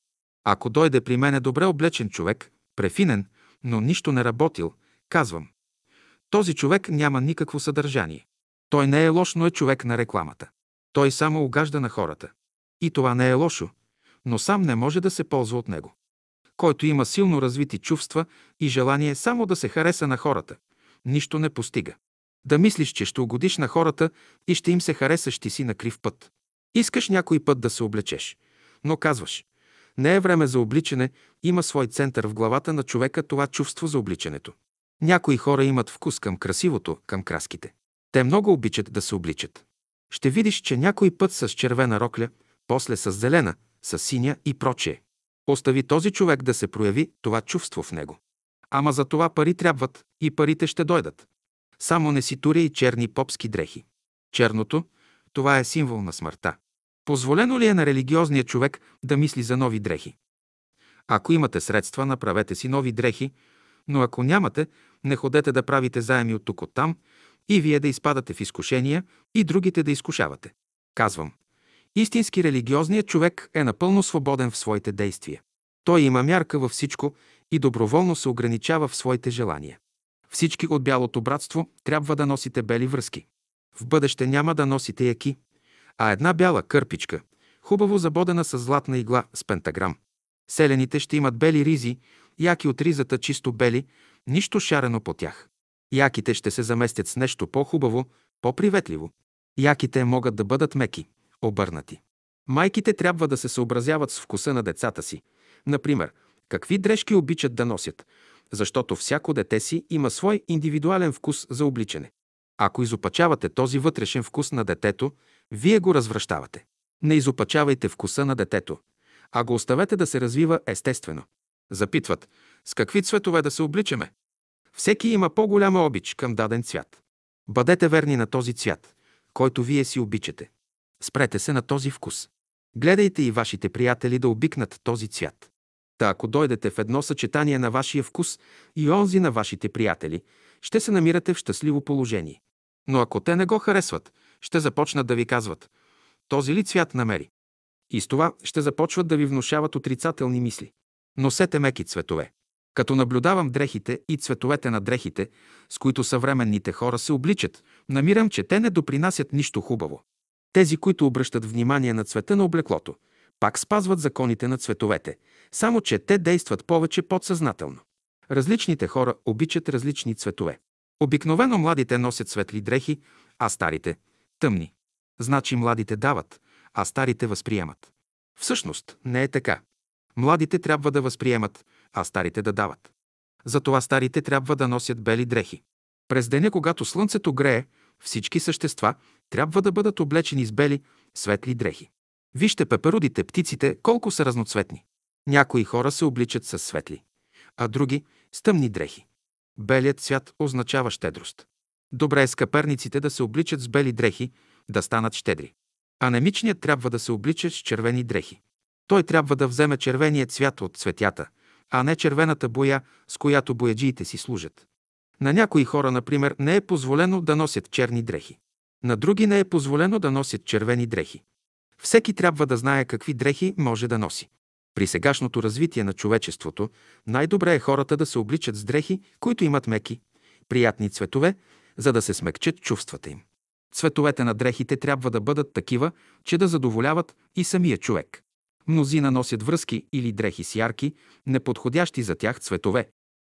Ако дойде при мене добре облечен човек, префинен, но нищо не работил, казвам. Този човек няма никакво съдържание. Той не е лош, но е човек на рекламата. Той само угажда на хората. И това не е лошо, но сам не може да се ползва от него. Който има силно развити чувства и желание само да се хареса на хората, нищо не постига. Да мислиш, че ще угодиш на хората и ще им се харесаш ти си на крив път. Искаш някой път да се облечеш, но казваш, не е време за обличане, има свой център в главата на човека това чувство за обличането. Някои хора имат вкус към красивото, към краските. Те много обичат да се обличат. Ще видиш, че някой път с червена рокля, после с зелена, с синя и прочее. Остави този човек да се прояви това чувство в него. Ама за това пари трябват и парите ще дойдат. Само не си туря и черни попски дрехи. Черното – това е символ на смъртта. Позволено ли е на религиозния човек да мисли за нови дрехи? Ако имате средства, направете си нови дрехи, но ако нямате, не ходете да правите заеми от тук от там и вие да изпадате в изкушения и другите да изкушавате. Казвам, истински религиозният човек е напълно свободен в своите действия. Той има мярка във всичко и доброволно се ограничава в своите желания. Всички от Бялото братство трябва да носите бели връзки. В бъдеще няма да носите яки, а една бяла кърпичка, хубаво забодена с златна игла с пентаграм. Селените ще имат бели ризи, яки от ризата чисто бели, нищо шарено по тях. Яките ще се заместят с нещо по-хубаво, по-приветливо. Яките могат да бъдат меки, обърнати. Майките трябва да се съобразяват с вкуса на децата си. Например, какви дрежки обичат да носят, защото всяко дете си има свой индивидуален вкус за обличане. Ако изопачавате този вътрешен вкус на детето, вие го развръщавате. Не изопачавайте вкуса на детето, а го оставете да се развива естествено. Запитват, с какви цветове да се обличаме? Всеки има по-голяма обич към даден цвят. Бъдете верни на този цвят, който вие си обичате. Спрете се на този вкус. Гледайте и вашите приятели да обикнат този цвят. Та ако дойдете в едно съчетание на вашия вкус и онзи на вашите приятели, ще се намирате в щастливо положение. Но ако те не го харесват, ще започнат да ви казват «Този ли цвят намери?» И с това ще започват да ви внушават отрицателни мисли. Носете меки цветове. Като наблюдавам дрехите и цветовете на дрехите, с които съвременните хора се обличат, намирам, че те не допринасят нищо хубаво. Тези, които обръщат внимание на цвета на облеклото, пак спазват законите на цветовете, само че те действат повече подсъзнателно. Различните хора обичат различни цветове. Обикновено младите носят светли дрехи, а старите – тъмни. Значи младите дават, а старите възприемат. Всъщност не е така. Младите трябва да възприемат, а старите да дават. Затова старите трябва да носят бели дрехи. През деня, когато слънцето грее, всички същества трябва да бъдат облечени с бели, светли дрехи. Вижте пеперудите, птиците, колко са разноцветни. Някои хора се обличат с светли, а други – с тъмни дрехи. Белият цвят означава щедрост. Добре е скъперниците да се обличат с бели дрехи, да станат щедри. Анемичният трябва да се облича с червени дрехи. Той трябва да вземе червения цвят от цветята, а не червената боя, с която бояджиите си служат. На някои хора, например, не е позволено да носят черни дрехи. На други не е позволено да носят червени дрехи. Всеки трябва да знае какви дрехи може да носи. При сегашното развитие на човечеството най-добре е хората да се обличат с дрехи, които имат меки, приятни цветове, за да се смекчат чувствата им. Цветовете на дрехите трябва да бъдат такива, че да задоволяват и самия човек. Мнозина носят връзки или дрехи с ярки, неподходящи за тях цветове,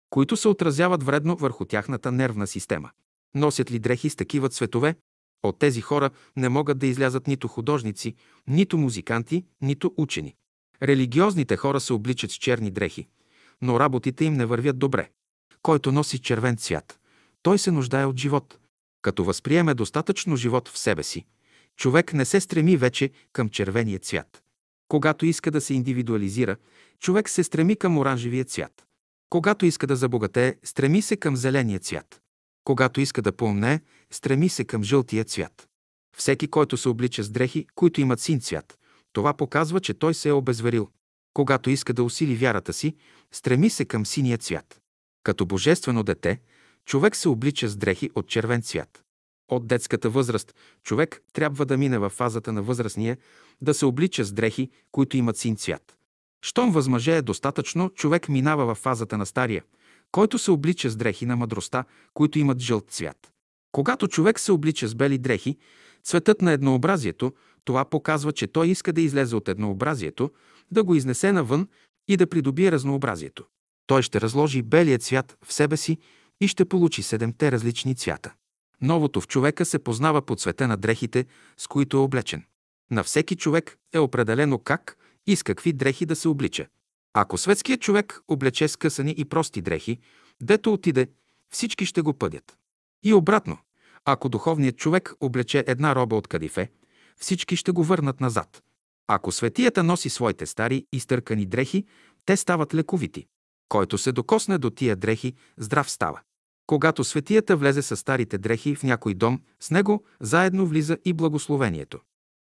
които се отразяват вредно върху тяхната нервна система. Носят ли дрехи с такива цветове? От тези хора не могат да излязат нито художници, нито музиканти, нито учени. Религиозните хора се обличат с черни дрехи, но работите им не вървят добре. Който носи червен цвят, той се нуждае от живот. Като възприеме достатъчно живот в себе си, човек не се стреми вече към червения цвят. Когато иска да се индивидуализира, човек се стреми към оранжевия цвят. Когато иска да забогатее, стреми се към зеления цвят. Когато иска да поумне, стреми се към жълтия цвят. Всеки, който се облича с дрехи, които имат син цвят, това показва, че той се е обезверил. Когато иска да усили вярата си, стреми се към синия цвят. Като божествено дете, човек се облича с дрехи от червен цвят. От детската възраст човек трябва да мине в фазата на възрастния, да се облича с дрехи, които имат син цвят. Щом възмъже е достатъчно, човек минава в фазата на стария, който се облича с дрехи на мъдростта, които имат жълт цвят. Когато човек се облича с бели дрехи, цветът на еднообразието, това показва, че той иска да излезе от еднообразието, да го изнесе навън и да придобие разнообразието. Той ще разложи белия цвят в себе си и ще получи седемте различни цвята. Новото в човека се познава по цвета на дрехите, с които е облечен. На всеки човек е определено как и с какви дрехи да се облича. Ако светският човек облече скъсани и прости дрехи, дето отиде, всички ще го пъдят. И обратно, ако духовният човек облече една роба от кадифе, всички ще го върнат назад. Ако светията носи своите стари изтъркани дрехи, те стават лековити. Който се докосне до тия дрехи, здрав става. Когато светията влезе с старите дрехи в някой дом, с него заедно влиза и благословението.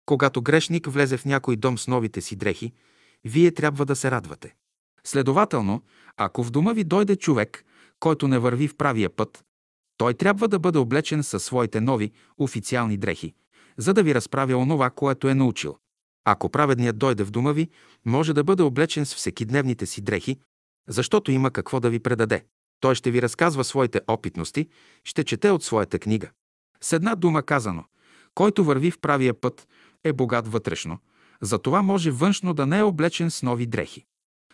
Когато грешник влезе в някой дом с новите си дрехи, вие трябва да се радвате. Следователно, ако в дома ви дойде човек, който не върви в правия път, той трябва да бъде облечен със своите нови официални дрехи, за да ви разправя онова, което е научил. Ако праведният дойде в дома ви, може да бъде облечен с всекидневните си дрехи, защото има какво да ви предаде. Той ще ви разказва своите опитности, ще чете от своята книга. С една дума казано, който върви в правия път, е богат вътрешно, затова може външно да не е облечен с нови дрехи.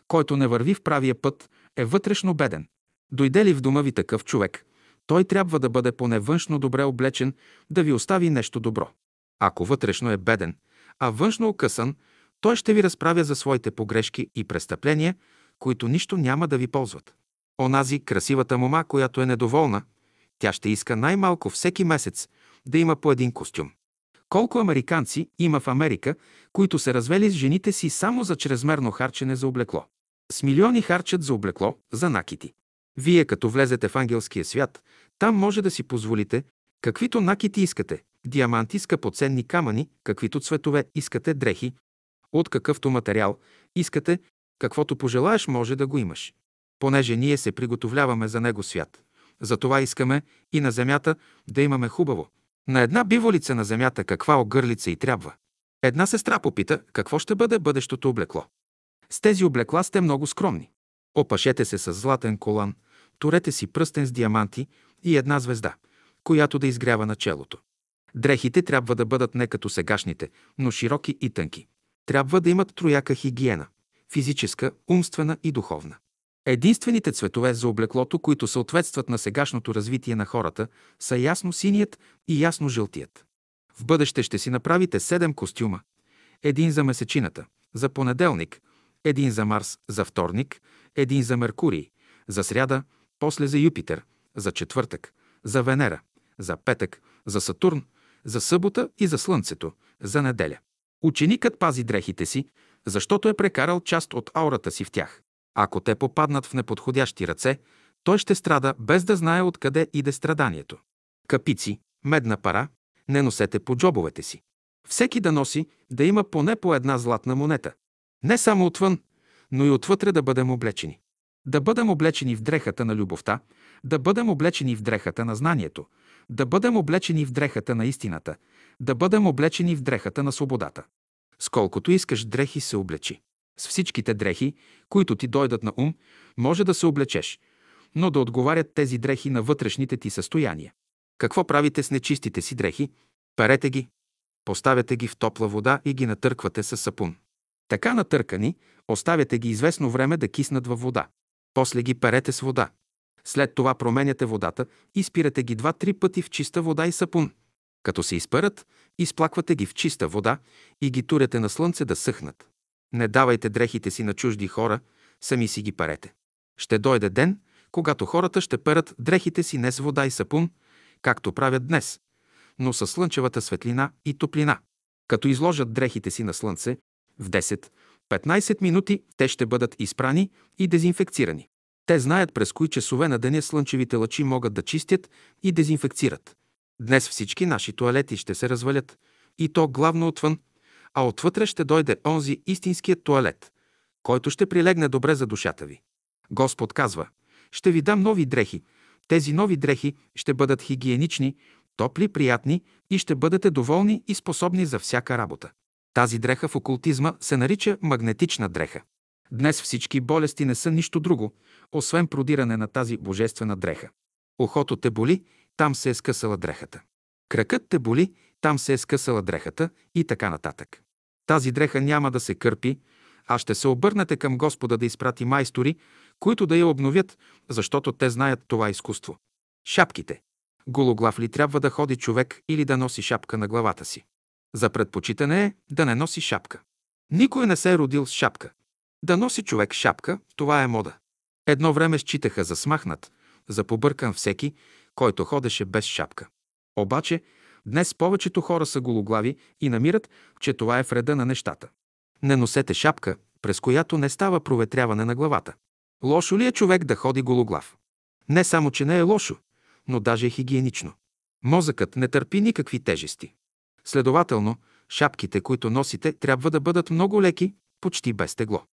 Който не върви в правия път, е вътрешно беден. Дойде ли в дома ви такъв човек, той трябва да бъде поне външно добре облечен, да ви остави нещо добро. Ако вътрешно е беден, а външно окъсан, той ще ви разправя за своите погрешки и престъпления, които нищо няма да ви ползват. Онази красивата мома, която е недоволна, тя ще иска най-малко всеки месец да има по един костюм. Колко американци има в Америка, които се развели с жените си само за чрезмерно харчене за облекло? С милиони харчат за облекло, за накити. Вие, като влезете в ангелския свят, там може да си позволите каквито накити искате, диаманти, скъпоценни камъни, каквито цветове искате, дрехи, от какъвто материал искате, каквото пожелаеш, може да го имаш. Понеже ние се приготовляваме за него свят, Затова искаме и на земята да имаме хубаво. На една биволица на земята каква огърлица и трябва. Една сестра попита какво ще бъде бъдещото облекло. С тези облекла сте много скромни. Опашете се с златен колан, турете си пръстен с диаманти и една звезда, която да изгрява на челото. Дрехите трябва да бъдат не като сегашните, но широки и тънки. Трябва да имат трояка хигиена – физическа, умствена и духовна. Единствените цветове за облеклото, които съответстват на сегашното развитие на хората, са ясно синият и ясно жълтият. В бъдеще ще си направите седем костюма. Един за месечината, за понеделник, един за Марс, за вторник, един за Меркурий, за сряда, после за Юпитер, за четвъртък, за Венера, за петък, за Сатурн, за събота и за Слънцето, за неделя. Ученикът пази дрехите си, защото е прекарал част от аурата си в тях. Ако те попаднат в неподходящи ръце, той ще страда без да знае откъде иде страданието. Капици, медна пара, не носете по джобовете си. Всеки да носи, да има поне по една златна монета. Не само отвън, но и отвътре да бъдем облечени. Да бъдем облечени в дрехата на любовта, да бъдем облечени в дрехата на знанието, да бъдем облечени в дрехата на истината, да бъдем облечени в дрехата на свободата. Сколкото искаш дрехи се облечи. С всичките дрехи, които ти дойдат на ум, може да се облечеш, но да отговарят тези дрехи на вътрешните ти състояния. Какво правите с нечистите си дрехи? Перете ги, поставяте ги в топла вода и ги натърквате с сапун. Така натъркани, оставяте ги известно време да киснат във вода. После ги перете с вода. След това променяте водата и спирате ги два-три пъти в чиста вода и сапун. Като се изпърат, изплаквате ги в чиста вода и ги турете на слънце да съхнат. Не давайте дрехите си на чужди хора, сами си ги парете. Ще дойде ден, когато хората ще перат дрехите си не с вода и сапун, както правят днес, но със слънчевата светлина и топлина. Като изложат дрехите си на слънце, в 10-15 минути те ще бъдат изпрани и дезинфекцирани. Те знаят през кои часове на деня слънчевите лъчи могат да чистят и дезинфекцират. Днес всички наши туалети ще се развалят, и то главно отвън, а отвътре ще дойде онзи истинският туалет, който ще прилегне добре за душата ви. Господ казва, ще ви дам нови дрехи. Тези нови дрехи ще бъдат хигиенични, топли, приятни и ще бъдете доволни и способни за всяка работа. Тази дреха в окултизма се нарича магнетична дреха. Днес всички болести не са нищо друго, освен продиране на тази божествена дреха. Ухото те боли, там се е скъсала дрехата. Кракът те боли, там се е скъсала дрехата и така нататък. Тази дреха няма да се кърпи, а ще се обърнете към Господа да изпрати майстори, които да я обновят, защото те знаят това изкуство. Шапките. Гологлав ли трябва да ходи човек или да носи шапка на главата си? За предпочитане е да не носи шапка. Никой не се е родил с шапка. Да носи човек шапка, това е мода. Едно време считаха за смахнат, за побъркан всеки, който ходеше без шапка. Обаче, днес повечето хора са гологлави и намират, че това е вреда на нещата. Не носете шапка, през която не става проветряване на главата. Лошо ли е човек да ходи гологлав? Не само, че не е лошо, но даже е хигиенично. Мозъкът не търпи никакви тежести. Следователно, шапките, които носите, трябва да бъдат много леки, почти без тегло.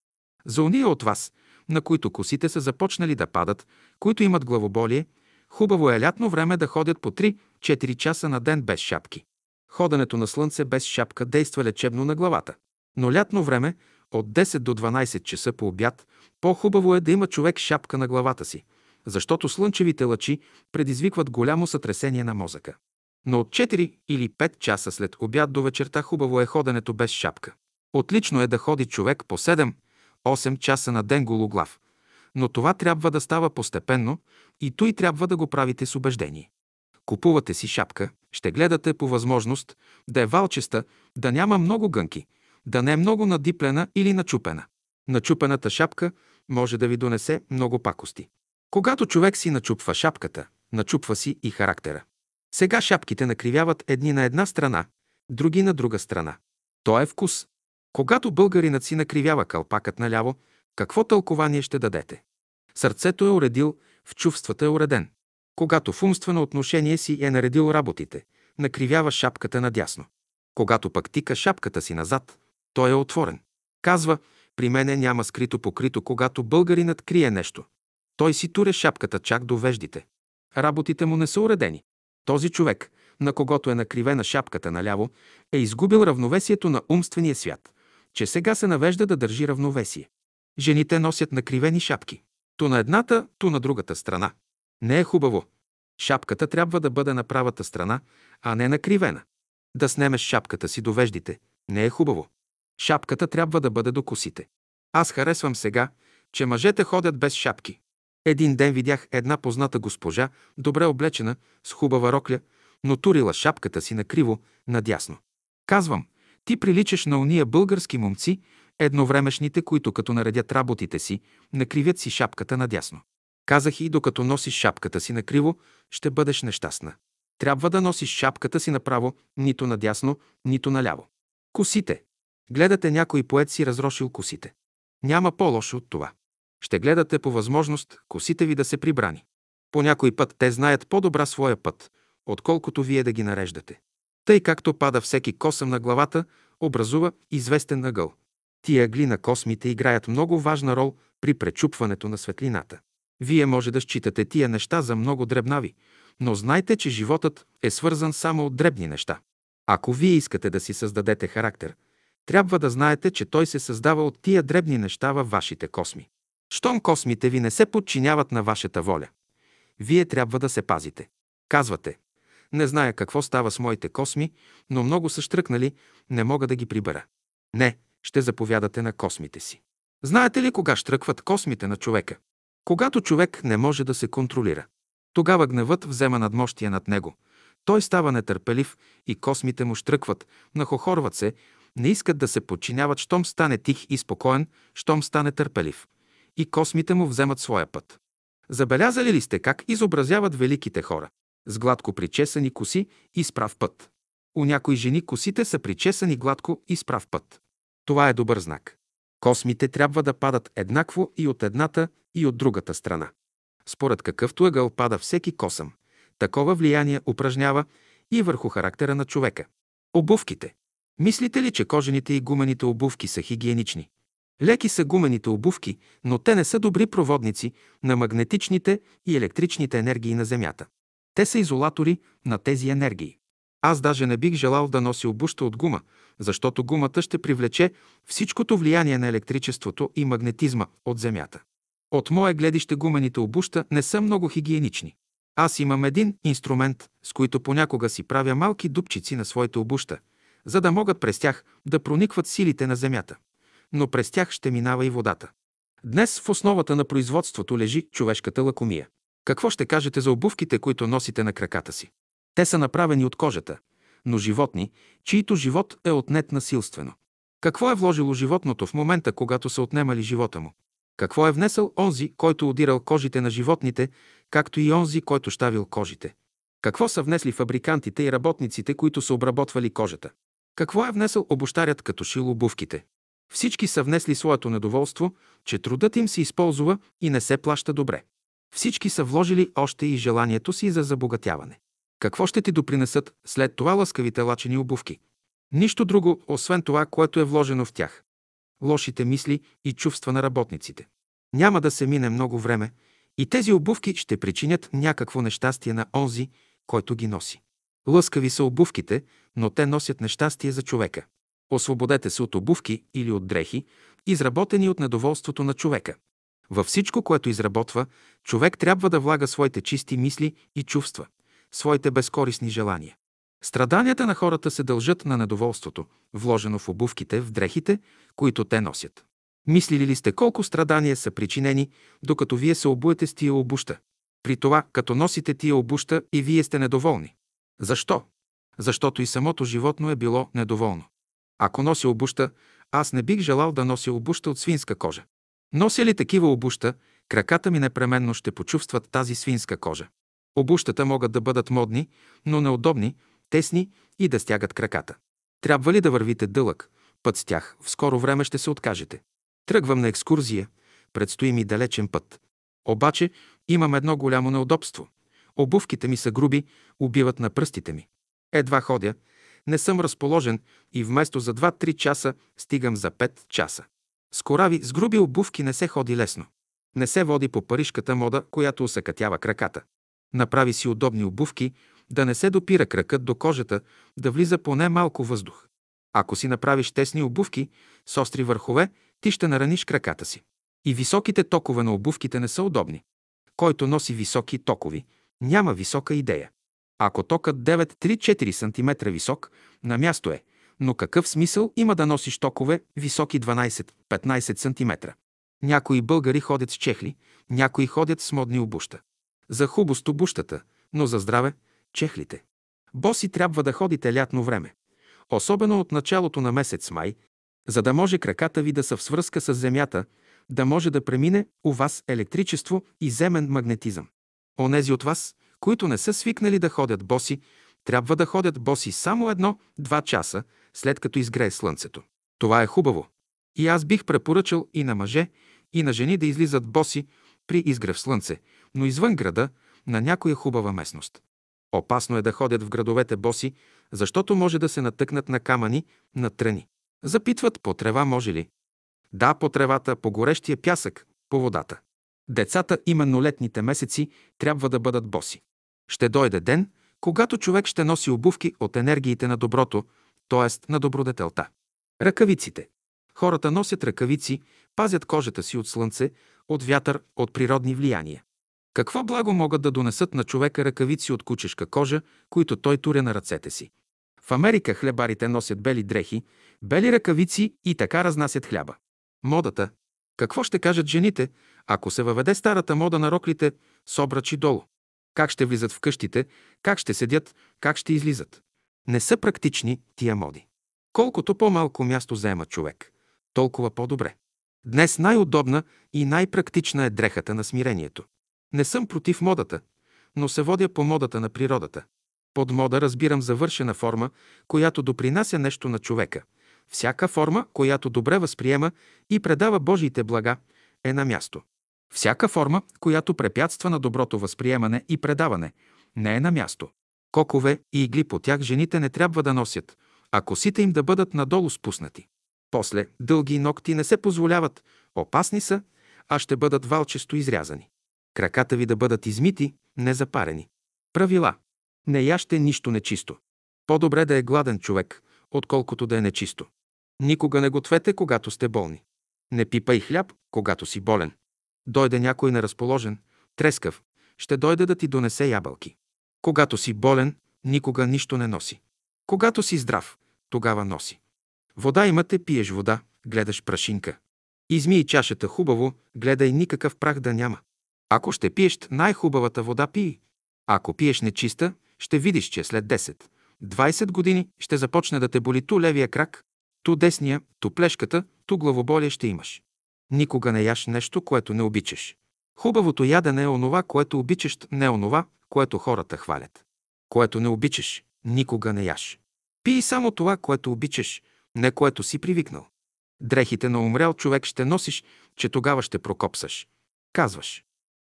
За уния от вас, на които косите са започнали да падат, които имат главоболие, хубаво е лятно време да ходят по 3-4 часа на ден без шапки. Ходенето на слънце без шапка действа лечебно на главата. Но лятно време, от 10 до 12 часа по обяд, по-хубаво е да има човек шапка на главата си, защото слънчевите лъчи предизвикват голямо сътресение на мозъка. Но от 4 или 5 часа след обяд до вечерта хубаво е ходенето без шапка. Отлично е да ходи човек по 7-8 часа на ден гологлав, но това трябва да става постепенно и той трябва да го правите с убеждение. Купувате си шапка, ще гледате по възможност да е валчеста, да няма много гънки, да не е много надиплена или начупена. Начупената шапка може да ви донесе много пакости. Когато човек си начупва шапката, начупва си и характера. Сега шапките накривяват едни на една страна, други на друга страна. То е вкус. Когато българинът си накривява калпакът наляво, какво тълкование ще дадете? Сърцето е уредил, в чувствата е уреден. Когато в умствено отношение си е наредил работите, накривява шапката надясно. Когато пък тика шапката си назад, той е отворен. Казва, при мене няма скрито покрито, когато българинът крие нещо. Той си туре шапката чак до веждите. Работите му не са уредени. Този човек, на когото е накривена шапката наляво, е изгубил равновесието на умствения свят, че сега се навежда да държи равновесие. Жените носят накривени шапки. То на едната, то на другата страна. Не е хубаво. Шапката трябва да бъде на правата страна, а не накривена. Да снемеш шапката си до веждите. Не е хубаво. Шапката трябва да бъде до косите. Аз харесвам сега, че мъжете ходят без шапки. Един ден видях една позната госпожа, добре облечена, с хубава рокля, но турила шапката си накриво, надясно. Казвам, ти приличаш на уния български момци, едновремешните, които като наредят работите си, накривят си шапката надясно. Казах и докато носиш шапката си накриво, ще бъдеш нещастна. Трябва да носиш шапката си направо, нито надясно, нито наляво. Косите. Гледате някой поет си разрошил косите. Няма по-лошо от това. Ще гледате по възможност косите ви да се прибрани. По някой път те знаят по-добра своя път, отколкото вие да ги нареждате. Тъй както пада всеки косъм на главата, образува известен ъгъл. Тия ъгли на космите играят много важна рол при пречупването на светлината. Вие може да считате тия неща за много дребнави, но знайте, че животът е свързан само от дребни неща. Ако вие искате да си създадете характер, трябва да знаете, че той се създава от тия дребни неща във вашите косми. Щом космите ви не се подчиняват на вашата воля, вие трябва да се пазите. Казвате, не зная какво става с моите косми, но много са штръкнали, не мога да ги прибера. Не, ще заповядате на космите си. Знаете ли кога штръкват космите на човека? Когато човек не може да се контролира. Тогава гневът взема надмощие над него. Той става нетърпелив и космите му штръкват, нахохорват се, не искат да се подчиняват, щом стане тих и спокоен, щом стане търпелив. И космите му вземат своя път. Забелязали ли сте как изобразяват великите хора? С гладко причесани коси и справ път. У някои жени косите са причесани гладко и справ път. Това е добър знак. Космите трябва да падат еднакво и от едната, и от другата страна. Според какъвто ъгъл пада всеки косъм, такова влияние упражнява и върху характера на човека. Обувките. Мислите ли, че кожените и гумените обувки са хигиенични? Леки са гумените обувки, но те не са добри проводници на магнетичните и електричните енергии на Земята. Те са изолатори на тези енергии. Аз даже не бих желал да нося обуща от гума, защото гумата ще привлече всичкото влияние на електричеството и магнетизма от Земята. От мое гледище гумените обуща не са много хигиенични. Аз имам един инструмент, с който понякога си правя малки дупчици на своите обуща, за да могат през тях да проникват силите на Земята. Но през тях ще минава и водата. Днес в основата на производството лежи човешката лакомия. Какво ще кажете за обувките, които носите на краката си? Те са направени от кожата, но животни, чието живот е отнет насилствено. Какво е вложило животното в момента, когато са отнемали живота му? Какво е внесъл онзи, който удирал кожите на животните, както и онзи, който щавил кожите? Какво са внесли фабрикантите и работниците, които са обработвали кожата? Какво е внесъл обощарят, като шил обувките? Всички са внесли своето недоволство, че трудът им се използва и не се плаща добре. Всички са вложили още и желанието си за забогатяване. Какво ще ти допринесат след това лъскавите лачени обувки? Нищо друго, освен това, което е вложено в тях. Лошите мисли и чувства на работниците. Няма да се мине много време и тези обувки ще причинят някакво нещастие на онзи, който ги носи. Лъскави са обувките, но те носят нещастие за човека. Освободете се от обувки или от дрехи, изработени от недоволството на човека. Във всичко, което изработва, човек трябва да влага своите чисти мисли и чувства, своите безкорисни желания. Страданията на хората се дължат на недоволството, вложено в обувките, в дрехите, които те носят. Мислили ли сте колко страдания са причинени, докато вие се обуете с тия обуща? При това, като носите тия обуща и вие сте недоволни. Защо? Защото и самото животно е било недоволно. Ако нося обуща, аз не бих желал да нося обуща от свинска кожа. Нося ли такива обуща, краката ми непременно ще почувстват тази свинска кожа. Обущата могат да бъдат модни, но неудобни, тесни и да стягат краката. Трябва ли да вървите дълъг път с тях, в скоро време ще се откажете. Тръгвам на екскурзия, предстои ми далечен път. Обаче имам едно голямо неудобство. Обувките ми са груби, убиват на пръстите ми. Едва ходя, не съм разположен и вместо за 2-3 часа стигам за 5 часа. С корави с груби обувки не се ходи лесно. Не се води по парижката мода, която усъкътява краката. Направи си удобни обувки, да не се допира кракът до кожата, да влиза поне малко въздух. Ако си направиш тесни обувки с остри върхове, ти ще нараниш краката си. И високите токове на обувките не са удобни. Който носи високи токови, няма висока идея. Ако токът 9-3-4 см висок, на място е, но какъв смисъл има да носиш токове високи 12-15 см? Някои българи ходят с чехли, някои ходят с модни обуща. За хубост обущата, но за здраве – чехлите. Боси трябва да ходите лятно време. Особено от началото на месец май, за да може краката ви да са в свръзка с земята, да може да премине у вас електричество и земен магнетизъм. Онези от вас, които не са свикнали да ходят боси, трябва да ходят боси само едно-два часа, след като изгрее слънцето. Това е хубаво. И аз бих препоръчал и на мъже, и на жени да излизат боси при изгрев слънце, но извън града, на някоя хубава местност. Опасно е да ходят в градовете боси, защото може да се натъкнат на камъни, на тръни. Запитват по трева може ли? Да, по тревата, по горещия пясък, по водата. Децата, именно летните месеци, трябва да бъдат боси. Ще дойде ден, когато човек ще носи обувки от енергиите на доброто, т.е. на добродетелта. Ръкавиците. Хората носят ръкавици, пазят кожата си от слънце, от вятър, от природни влияния. Какво благо могат да донесат на човека ръкавици от кучешка кожа, които той туря на ръцете си? В Америка хлебарите носят бели дрехи, бели ръкавици и така разнасят хляба. Модата. Какво ще кажат жените, ако се въведе старата мода на роклите с обрачи долу? Как ще влизат в къщите, как ще седят, как ще излизат? Не са практични тия моди. Колкото по-малко място заема човек, толкова по-добре. Днес най-удобна и най-практична е дрехата на смирението. Не съм против модата, но се водя по модата на природата. Под мода разбирам завършена форма, която допринася нещо на човека. Всяка форма, която добре възприема и предава Божиите блага, е на място. Всяка форма, която препятства на доброто възприемане и предаване, не е на място. Кокове и игли по тях жените не трябва да носят, а косите им да бъдат надолу спуснати. После дълги ногти не се позволяват, опасни са, а ще бъдат валчесто изрязани. Краката ви да бъдат измити, не запарени. Правила. Не яще нищо нечисто. По-добре да е гладен човек, отколкото да е нечисто. Никога не гответе, когато сте болни. Не пипай хляб, когато си болен. Дойде някой неразположен, трескав, ще дойде да ти донесе ябълки. Когато си болен, никога нищо не носи. Когато си здрав, тогава носи. Вода имате, пиеш вода, гледаш прашинка. Измий чашата хубаво, гледай никакъв прах да няма. Ако ще пиеш най-хубавата вода, пий. Ако пиеш нечиста, ще видиш, че след 10, 20 години ще започне да те боли ту левия крак, ту десния, ту плешката, ту главоболие ще имаш. Никога не яш нещо, което не обичаш. Хубавото ядене е онова, което обичаш, не онова, което хората хвалят. Което не обичаш, никога не яш. Пий само това, което обичаш, не което си привикнал. Дрехите на умрял човек ще носиш, че тогава ще прокопсаш. Казваш.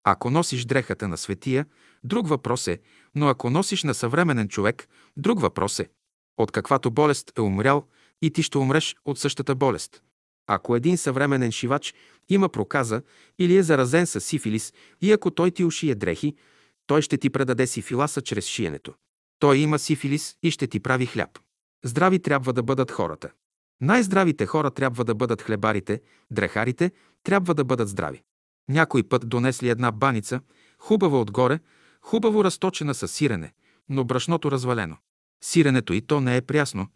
Ако носиш дрехата на светия, друг въпрос е, но ако носиш на съвременен човек, друг въпрос е. От каквато болест е умрял и ти ще умреш от същата болест. Ако един съвременен шивач има проказа или е заразен с сифилис и ако той ти ушие дрехи, той ще ти предаде сифиласа чрез шиенето. Той има сифилис и ще ти прави хляб. Здрави трябва да бъдат хората. Най-здравите хора трябва да бъдат хлебарите, дрехарите трябва да бъдат здрави. Някой път донесли една баница, хубава отгоре, хубаво разточена с сирене, но брашното развалено. Сиренето и то не е прясно,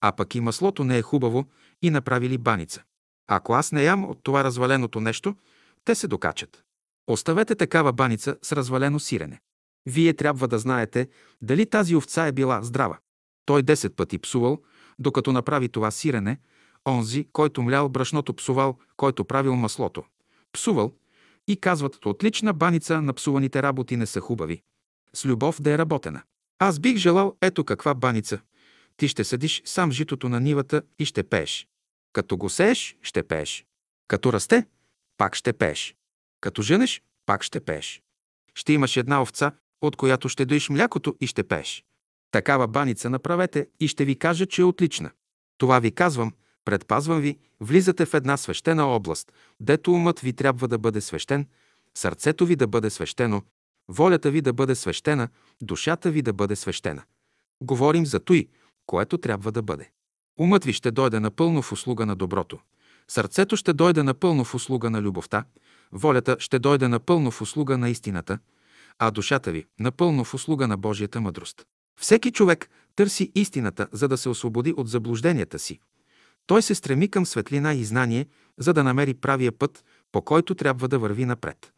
а пък и маслото не е хубаво и направили баница. Ако аз не ям от това разваленото нещо, те се докачат. Оставете такава баница с развалено сирене. Вие трябва да знаете дали тази овца е била здрава. Той 10 пъти псувал, докато направи това сирене, онзи, който млял брашното псувал, който правил маслото. Псувал и казват, отлична баница на псуваните работи не са хубави. С любов да е работена. Аз бих желал ето каква баница. Ти ще съдиш сам житото на нивата и ще пееш. Като го сееш, ще пееш. Като расте, пак ще пееш. Като женеш, пак ще пееш. Ще имаш една овца, от която ще доиш млякото и ще пееш. Такава баница направете и ще ви кажа, че е отлична. Това ви казвам, предпазвам ви, влизате в една свещена област, дето умът ви трябва да бъде свещен, сърцето ви да бъде свещено, волята ви да бъде свещена, душата ви да бъде свещена. Говорим за той, което трябва да бъде. Умът ви ще дойде напълно в услуга на доброто. Сърцето ще дойде напълно в услуга на любовта, волята ще дойде напълно в услуга на истината, а душата ви напълно в услуга на Божията мъдрост. Всеки човек търси истината, за да се освободи от заблужденията си. Той се стреми към светлина и знание, за да намери правия път, по който трябва да върви напред.